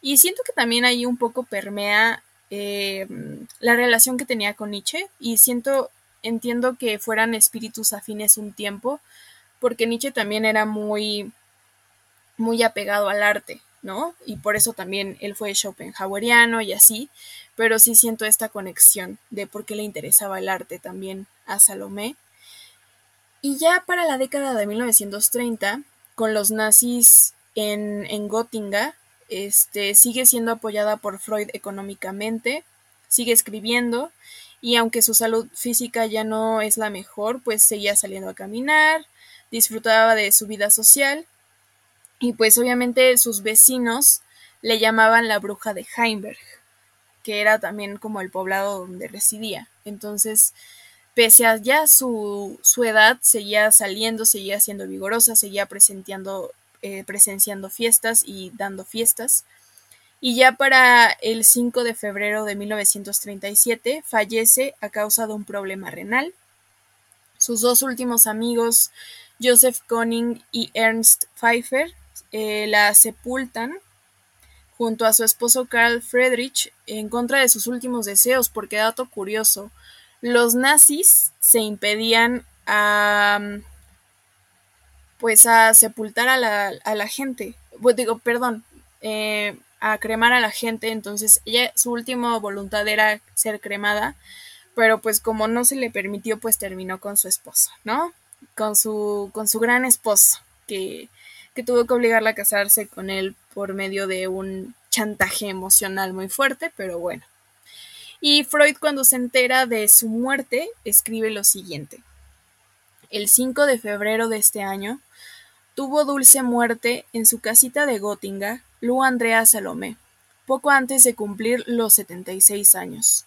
Y siento que también ahí un poco permea eh, la relación que tenía con Nietzsche y siento entiendo que fueran espíritus afines un tiempo, porque Nietzsche también era muy, muy apegado al arte, ¿no? Y por eso también él fue Schopenhaueriano y así, pero sí siento esta conexión de por qué le interesaba el arte también a Salomé. Y ya para la década de 1930, con los nazis en, en Göttingen, este, sigue siendo apoyada por Freud económicamente, sigue escribiendo y aunque su salud física ya no es la mejor, pues seguía saliendo a caminar, disfrutaba de su vida social y pues obviamente sus vecinos le llamaban la bruja de Heimberg, que era también como el poblado donde residía. Entonces, pese a ya su, su edad, seguía saliendo, seguía siendo vigorosa, seguía presenciando, eh, presenciando fiestas y dando fiestas y ya para el 5 de febrero de 1937 fallece a causa de un problema renal. Sus dos últimos amigos, Joseph Koning y Ernst Pfeiffer, eh, la sepultan junto a su esposo Karl Friedrich en contra de sus últimos deseos, porque dato curioso, los nazis se impedían a pues a sepultar a la, a la gente. Pues digo, perdón, eh, a cremar a la gente, entonces ella, su última voluntad era ser cremada, pero pues como no se le permitió, pues terminó con su esposo, ¿no? Con su, con su gran esposo, que, que tuvo que obligarla a casarse con él por medio de un chantaje emocional muy fuerte, pero bueno. Y Freud cuando se entera de su muerte escribe lo siguiente. El 5 de febrero de este año, tuvo dulce muerte en su casita de Göttingen Lu Andrea Salomé, poco antes de cumplir los 76 años.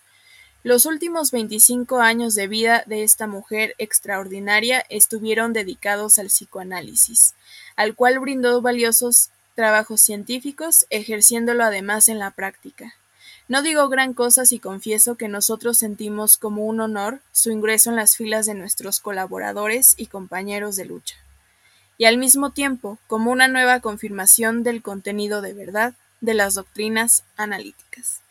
Los últimos 25 años de vida de esta mujer extraordinaria estuvieron dedicados al psicoanálisis, al cual brindó valiosos trabajos científicos, ejerciéndolo además en la práctica. No digo gran cosa si confieso que nosotros sentimos como un honor su ingreso en las filas de nuestros colaboradores y compañeros de lucha y al mismo tiempo como una nueva confirmación del contenido de verdad de las doctrinas analíticas.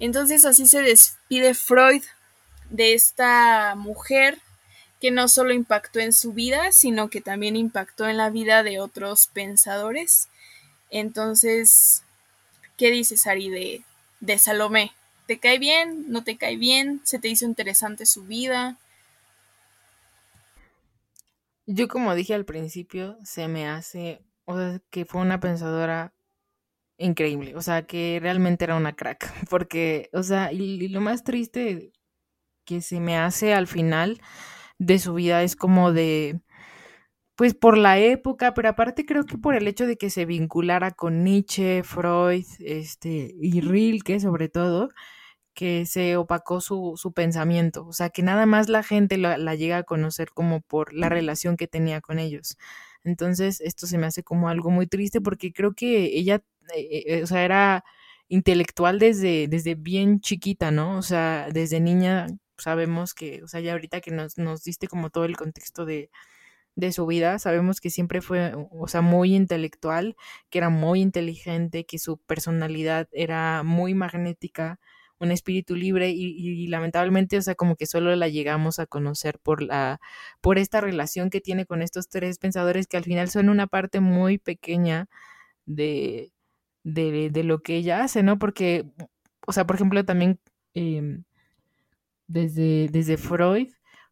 Entonces así se despide Freud de esta mujer que no solo impactó en su vida, sino que también impactó en la vida de otros pensadores. Entonces, ¿qué dices, Ari, de, de Salomé? ¿Te cae bien? ¿No te cae bien? ¿Se te hizo interesante su vida? Yo como dije al principio, se me hace, o sea, que fue una pensadora increíble, o sea, que realmente era una crack, (laughs) porque, o sea, y, lo más triste que se me hace al final de su vida es como de, pues por la época, pero aparte creo que por el hecho de que se vinculara con Nietzsche, Freud, este, y Rilke sobre todo, que se opacó su, su, pensamiento, o sea, que nada más la gente la, la, llega a conocer como por la relación que tenía con ellos. Entonces, esto se me hace como algo muy triste porque creo que ella, eh, eh, o sea, era intelectual desde, desde bien chiquita, ¿no? O sea, desde niña sabemos que, o sea, ya ahorita que nos, nos diste como todo el contexto de, de su vida, sabemos que siempre fue, o sea, muy intelectual, que era muy inteligente, que su personalidad era muy magnética, un espíritu libre y, lamentablemente, o sea, como que solo la llegamos a conocer por la, por esta relación que tiene con estos tres pensadores que al final son una parte muy pequeña de, de, de lo que ella hace, ¿no? Porque, o sea, por ejemplo, también eh, desde, desde Freud,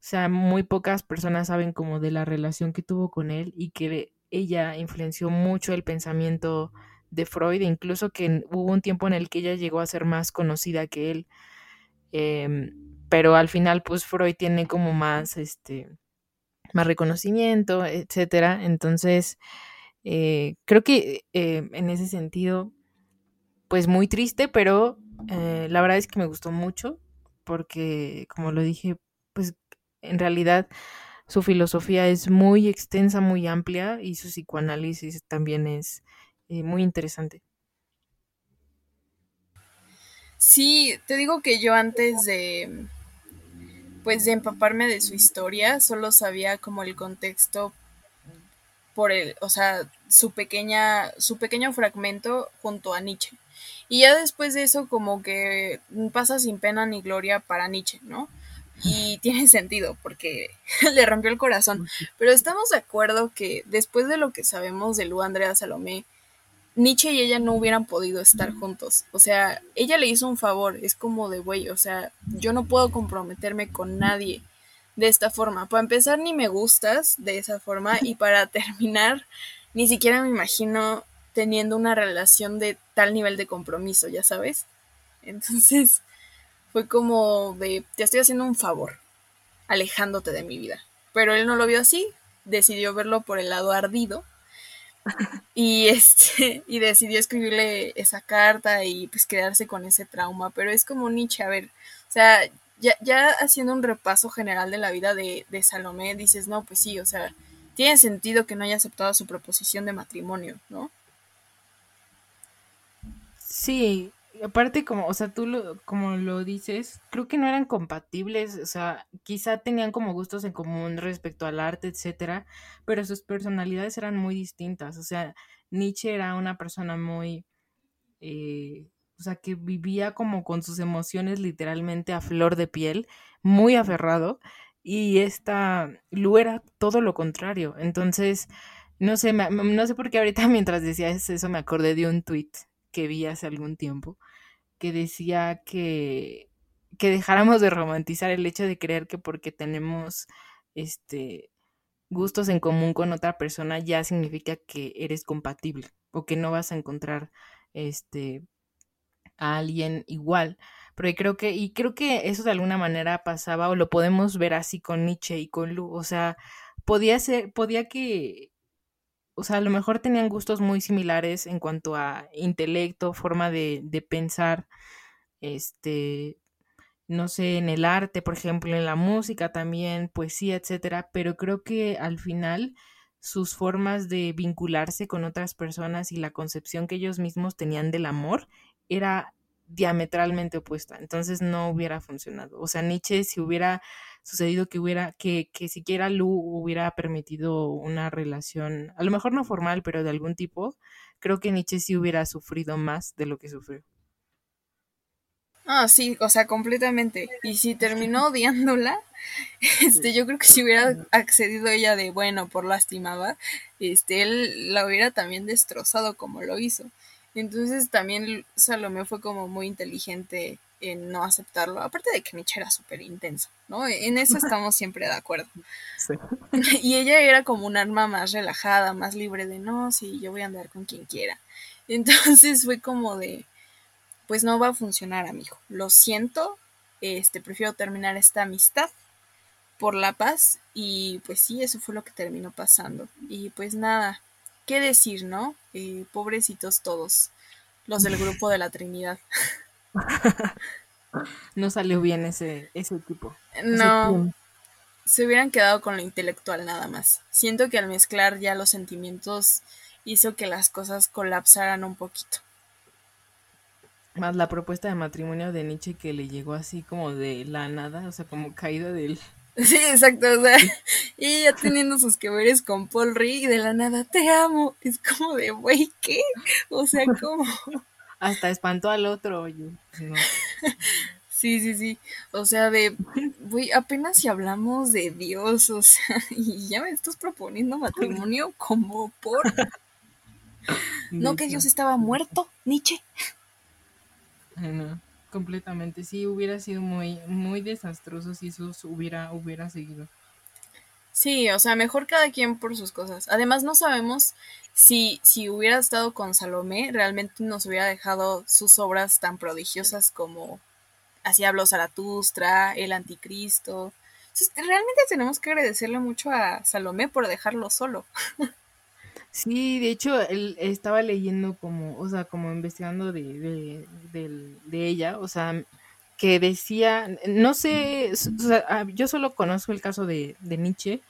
sea, muy pocas personas saben como de la relación que tuvo con él y que ella influenció mucho el pensamiento de Freud, incluso que hubo un tiempo en el que ella llegó a ser más conocida que él. Eh, pero al final, pues Freud tiene como más, este, más reconocimiento, etcétera. Entonces, eh, creo que eh, en ese sentido, pues muy triste, pero eh, la verdad es que me gustó mucho porque, como lo dije, pues en realidad su filosofía es muy extensa, muy amplia y su psicoanálisis también es eh, muy interesante. Sí, te digo que yo antes de pues de empaparme de su historia, solo sabía como el contexto por el, o sea, su pequeña, su pequeño fragmento junto a Nietzsche. Y ya después de eso como que pasa sin pena ni gloria para Nietzsche, ¿no? Y (laughs) tiene sentido porque (laughs) le rompió el corazón. Pero estamos de acuerdo que después de lo que sabemos de Lu Andrea Salomé, Nietzsche y ella no hubieran podido estar juntos. O sea, ella le hizo un favor, es como de güey, o sea, yo no puedo comprometerme con nadie de esta forma. Para empezar, ni me gustas de esa forma y para (laughs) terminar, ni siquiera me imagino teniendo una relación de tal nivel de compromiso, ya sabes. Entonces, fue como de, te estoy haciendo un favor, alejándote de mi vida. Pero él no lo vio así, decidió verlo por el lado ardido (laughs) y este (laughs) y decidió escribirle esa carta y pues quedarse con ese trauma pero es como Nietzsche a ver o sea ya, ya haciendo un repaso general de la vida de, de, Salomé dices no pues sí o sea tiene sentido que no haya aceptado su proposición de matrimonio no sí aparte como o sea tú lo, como lo dices creo que no eran compatibles o sea quizá tenían como gustos en común respecto al arte etcétera pero sus personalidades eran muy distintas o sea Nietzsche era una persona muy eh, o sea que vivía como con sus emociones literalmente a flor de piel muy aferrado y esta Lu era todo lo contrario. Entonces no sé me, no sé por qué ahorita (laughs) mientras decías eso me acordé de un tweet que vi hace algún tiempo que decía que, que dejáramos de romantizar el hecho de creer que porque tenemos este gustos en común con otra persona ya significa que eres compatible o que no vas a encontrar este a alguien igual. Pero creo que, y creo que eso de alguna manera pasaba, o lo podemos ver así con Nietzsche y con Lu. O sea, podía ser, podía que o sea, a lo mejor tenían gustos muy similares en cuanto a intelecto, forma de, de, pensar, este, no sé, en el arte, por ejemplo, en la música también, poesía, etcétera, pero creo que al final sus formas de vincularse con otras personas y la concepción que ellos mismos tenían del amor era diametralmente opuesta, entonces no hubiera funcionado. O sea, Nietzsche si hubiera sucedido que hubiera, que, que siquiera Lu hubiera permitido una relación, a lo mejor no formal, pero de algún tipo, creo que Nietzsche sí hubiera sufrido más de lo que sufrió. Ah, sí, o sea, completamente. Y si terminó (laughs) odiándola, este, yo creo que si hubiera accedido ella de bueno por lastimada, este, él la hubiera también destrozado como lo hizo. Entonces también Salomé fue como muy inteligente en no aceptarlo, aparte de que Nietzsche era súper intenso, ¿no? En eso estamos siempre de acuerdo. Sí. (laughs) Y ella era como un arma más relajada, más libre de, no, sí, yo voy a andar con quien quiera. (laughs) Entonces fue como de, pues no va a funcionar, amigo. Lo siento, este, prefiero terminar esta amistad por la paz y pues sí, eso fue lo que terminó pasando. Y pues nada, ¿qué decir, no? Eh, pobrecitos todos, los del grupo de la Trinidad. (laughs) no salió bien ese, ese tipo. No, se hubieran quedado con lo intelectual nada más. Siento que al mezclar ya los sentimientos hizo que las cosas colapsaran un poquito. Más la propuesta de matrimonio de Nietzsche que le llegó así como de la nada, o sea, como caída del... (laughs) Sí, exacto, o sea, (laughs) y ella teniendo sus que veres con Paul Rick y de la nada, te amo. Es como de, güey, ¿qué? O sea, (laughs) ¿cómo? Hasta espantó al otro, yo. Sí, sí, sí. O sea, de, güey, apenas si hablamos de Dios, o sea, y ya me estás proponiendo matrimonio como por... No que Dios estaba muerto, Nietzsche. No, completamente. Sí, hubiera sido muy, muy desastroso si eso hubiera, hubiera seguido. Sí, o sea, mejor cada quien por sus cosas. Además, no sabemos si, si hubiera estado con Salomé, realmente nos hubiera dejado sus obras tan prodigiosas como Así habló Zaratustra, El Anticristo. realmente tenemos que agradecerle mucho a Salomé por dejarlo solo. (laughs) Sí, de hecho, él estaba leyendo como, o sea, como investigando de, de, ella, o sea, que decía, no sé, o sea, ah, yo solo conozco el caso de, de Nietzsche,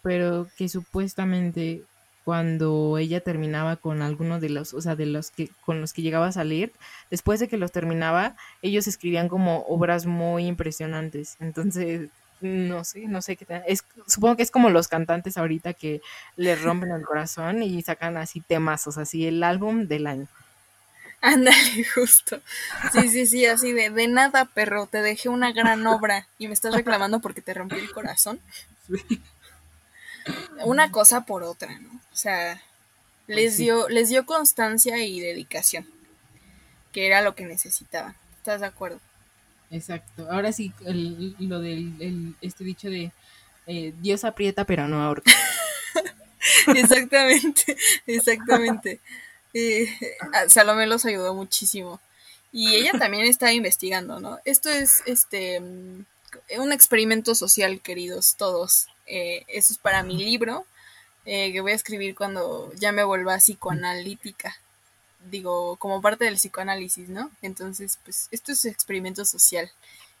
pero que supuestamente cuando ella terminaba con alguno de los, o sea, de los que con los que llegaba a salir, después de que los terminaba, ellos escribían como obras muy impresionantes. Entonces, no sé, no sé qué tal. Es, supongo que es como los cantantes ahorita que les rompen el corazón y sacan así temas, o sea, así el álbum del año. Ándale, (laughs) justo. Sí, sí, sí, así de, de nada, perro, te dejé una gran obra y me estás reclamando porque te rompí el corazón. Una cosa por otra, ¿no? O sea, les dio, les dio constancia y dedicación, que era lo que necesitaban. ¿Estás de acuerdo? Exacto. Ahora sí, lo del este dicho de eh, Dios aprieta pero no ahorca. (laughs) exactamente, exactamente. Eh, Salomé los ayudó muchísimo. Y ella también está investigando, ¿no? Esto es este un experimento social, queridos todos. Eh, eso es para mi libro, eh, que voy a escribir cuando ya me vuelva psicoanalítica digo, como parte del psicoanálisis, ¿no? Entonces, pues esto es experimento social.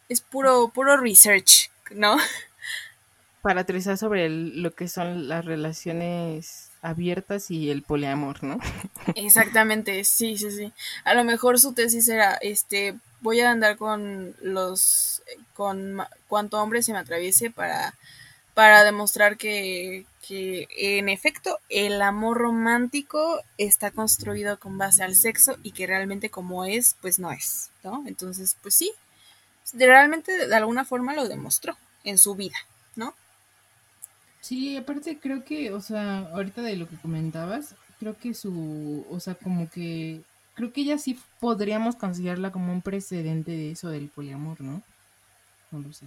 Es puro, puro research, ¿no? (laughs) Para aterrizar sobre lo que son las relaciones abiertas y el poliamor, ¿no? (laughs) Exactamente, sí, sí, sí. A lo mejor su tesis era, este, voy a andar con los, con cuanto hombre se me atraviese para, para demostrar que, que en efecto el amor romántico está construido con base al sexo y que realmente como es, pues no es, ¿no? Entonces, pues sí, realmente de alguna forma lo demostró en su vida, ¿no? Sí, aparte creo que, o sea, ahorita de lo que comentabas, creo que su, o sea, como que, creo que ella sí podríamos considerarla como un precedente de eso del poliamor, ¿no? No lo sé.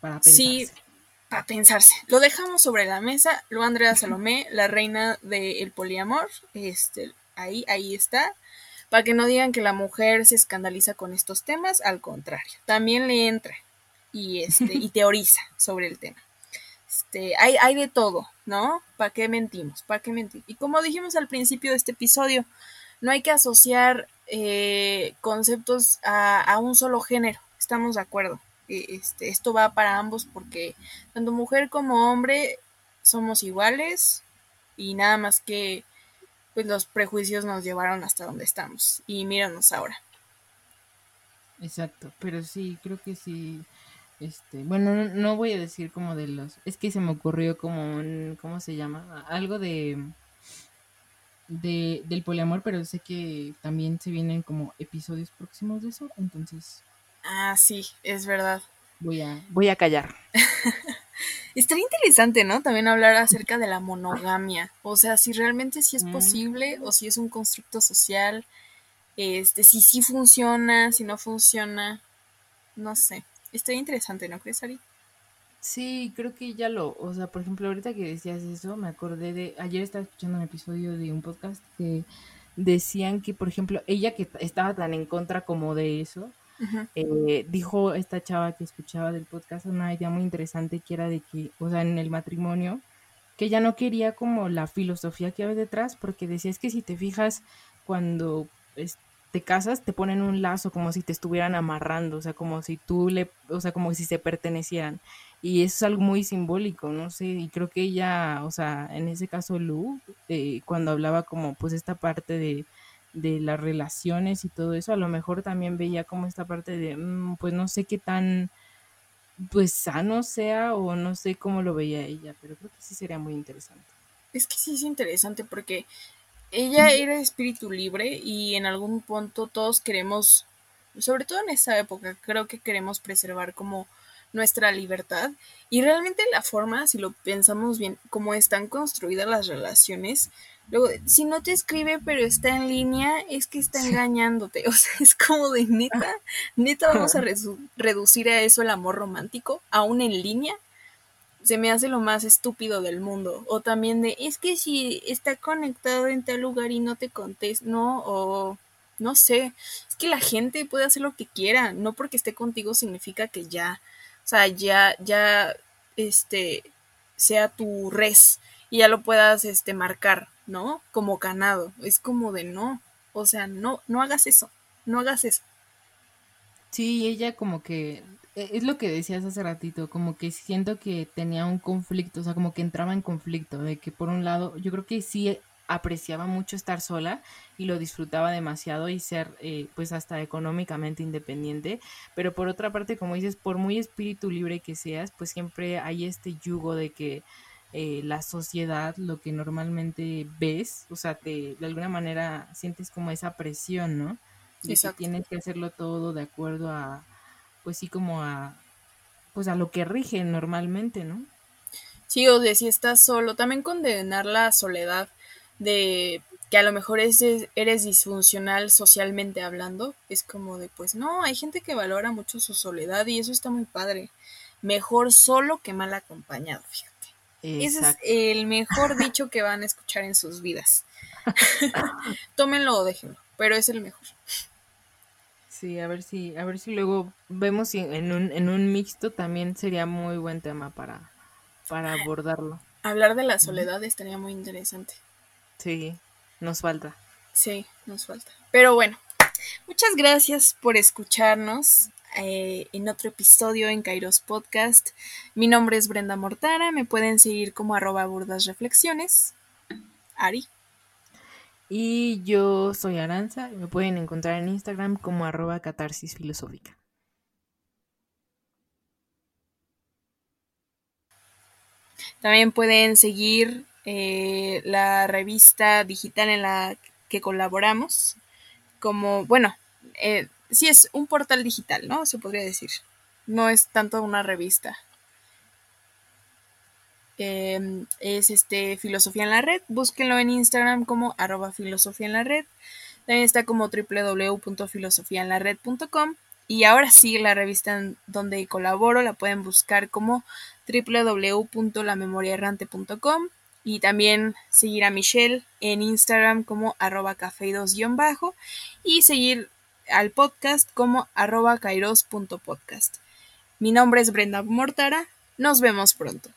Para pensar. Sí, a pensarse. Lo dejamos sobre la mesa. Lo Andrea Salomé, la reina del poliamor. Este, ahí, ahí está. Para que no digan que la mujer se escandaliza con estos temas, al contrario. También le entra y, este, y (laughs) teoriza sobre el tema. Este, hay, hay de todo, ¿no? ¿Para qué mentimos? ¿Para qué mentir? Y como dijimos al principio de este episodio, no hay que asociar eh, conceptos a, a un solo género. Estamos de acuerdo este, esto va para ambos porque tanto mujer como hombre somos iguales y nada más que pues los prejuicios nos llevaron hasta donde estamos y míranos ahora. Exacto, pero sí, creo que sí. Este, bueno, no, voy a decir como de los, es que se me ocurrió como un, ¿cómo se llama? Algo de, de del poliamor, pero sé que también se vienen como episodios próximos de eso, entonces Ah, sí, es verdad. Voy a, voy a callar. (laughs) Estaría interesante, ¿no? También hablar acerca de la monogamia. O sea, si realmente sí es mm. posible o si es un constructo social. Este, si sí funciona, si no funciona. No sé. Estaría interesante, ¿no crees, Ari? Sí, creo que ya lo, o sea, por ejemplo, ahorita que decías eso, me acordé de, ayer estaba escuchando un episodio de un podcast que decían que, por ejemplo, ella que estaba tan en contra como de eso, eh, dijo esta chava que escuchaba del podcast una idea muy interesante que era de que, o sea, en el matrimonio, que ella no quería como la filosofía que había detrás, porque decía, es que si te fijas, cuando te casas, te ponen un lazo como si te estuvieran amarrando, o sea, como si tú le, o sea, como si se pertenecieran. Y eso es algo muy simbólico, no sé, y creo que ella, o sea, en ese caso Lu, eh, cuando hablaba como pues esta parte de, de las relaciones y todo eso, a lo mejor también veía como esta parte de, mm, pues no sé qué tan pues sano sea o no sé cómo lo veía ella, pero creo que sí sería muy interesante. Es que sí es interesante porque ella era espíritu libre y en algún punto todos queremos, sobre todo en esta época, creo que queremos preservar como nuestra libertad y realmente la forma, si lo pensamos bien, como están construidas las relaciones, luego, si no te escribe pero está en línea, es que está engañándote, (laughs) o sea, es como de neta, neta vamos a reducir a eso el amor romántico, aún en línea, se me hace lo más estúpido del mundo. O también de, es que si está conectado en tal lugar y no te contesta, no, o no sé, es que la gente puede hacer lo que quiera, no porque esté contigo significa que ya, o sea, ya, ya, este, sea tu res y ya lo puedas, este, marcar, ¿no? Como ganado. Es como de no, o sea, no, no hagas eso, no hagas eso. Sí, ella como que e, es lo que decías hace ratito, como que siento que tenía un conflicto, o sea, como que entraba en conflicto, de que por un lado, yo creo que sí apreciaba mucho estar sola y lo disfrutaba demasiado y ser eh, pues hasta económicamente independiente, pero por otra parte, como dices, por muy espíritu libre que seas, pues siempre hay este yugo de que eh, la sociedad, lo que normalmente ves, o sea, te, de alguna manera sientes como esa presión, ¿no? De que tienes que hacerlo todo de acuerdo a, pues sí como a pues a lo que rige normalmente, ¿no? Sí, o de si estás solo, también condenar la soledad de que a lo mejor eres disfuncional socialmente hablando, es como de pues no, hay gente que valora mucho su soledad y eso está muy padre. Mejor solo que mal acompañado, fíjate. Ese es el mejor dicho que van a escuchar en sus vidas. (laughs) Tómenlo o déjenlo, pero es el mejor. Sí, a ver si, a ver si luego vemos si en un, en un mixto también sería muy buen tema para, para abordarlo. Hablar de la soledad estaría muy interesante. Sí, nos falta. Sí, nos falta. Pero bueno, muchas gracias por escucharnos eh, en otro episodio en Kairos Podcast. Mi nombre es Brenda Mortara, me pueden seguir como arroba burdas reflexiones. Ari. Y yo soy Aranza me pueden encontrar en Instagram como arroba catarsis filosófica. También pueden seguir eh, la revista digital en la que colaboramos. Como, bueno, eh, sí es un portal digital, ¿no? Se podría decir. No es tanto una revista. Em, es este Filosofía en la Red. Búsquenlo en Instagram como arroba filosofía en la red. También está como www.filosofiaenlared.com. Y ahora sí, la revista en donde colaboro la pueden buscar como www.lamemoriaerrante.com y también seguir a Michelle en Instagram como arroba bajo y seguir al podcast como arroba kairos.podcast. Mi nombre es Brenda Mortara, nos vemos pronto.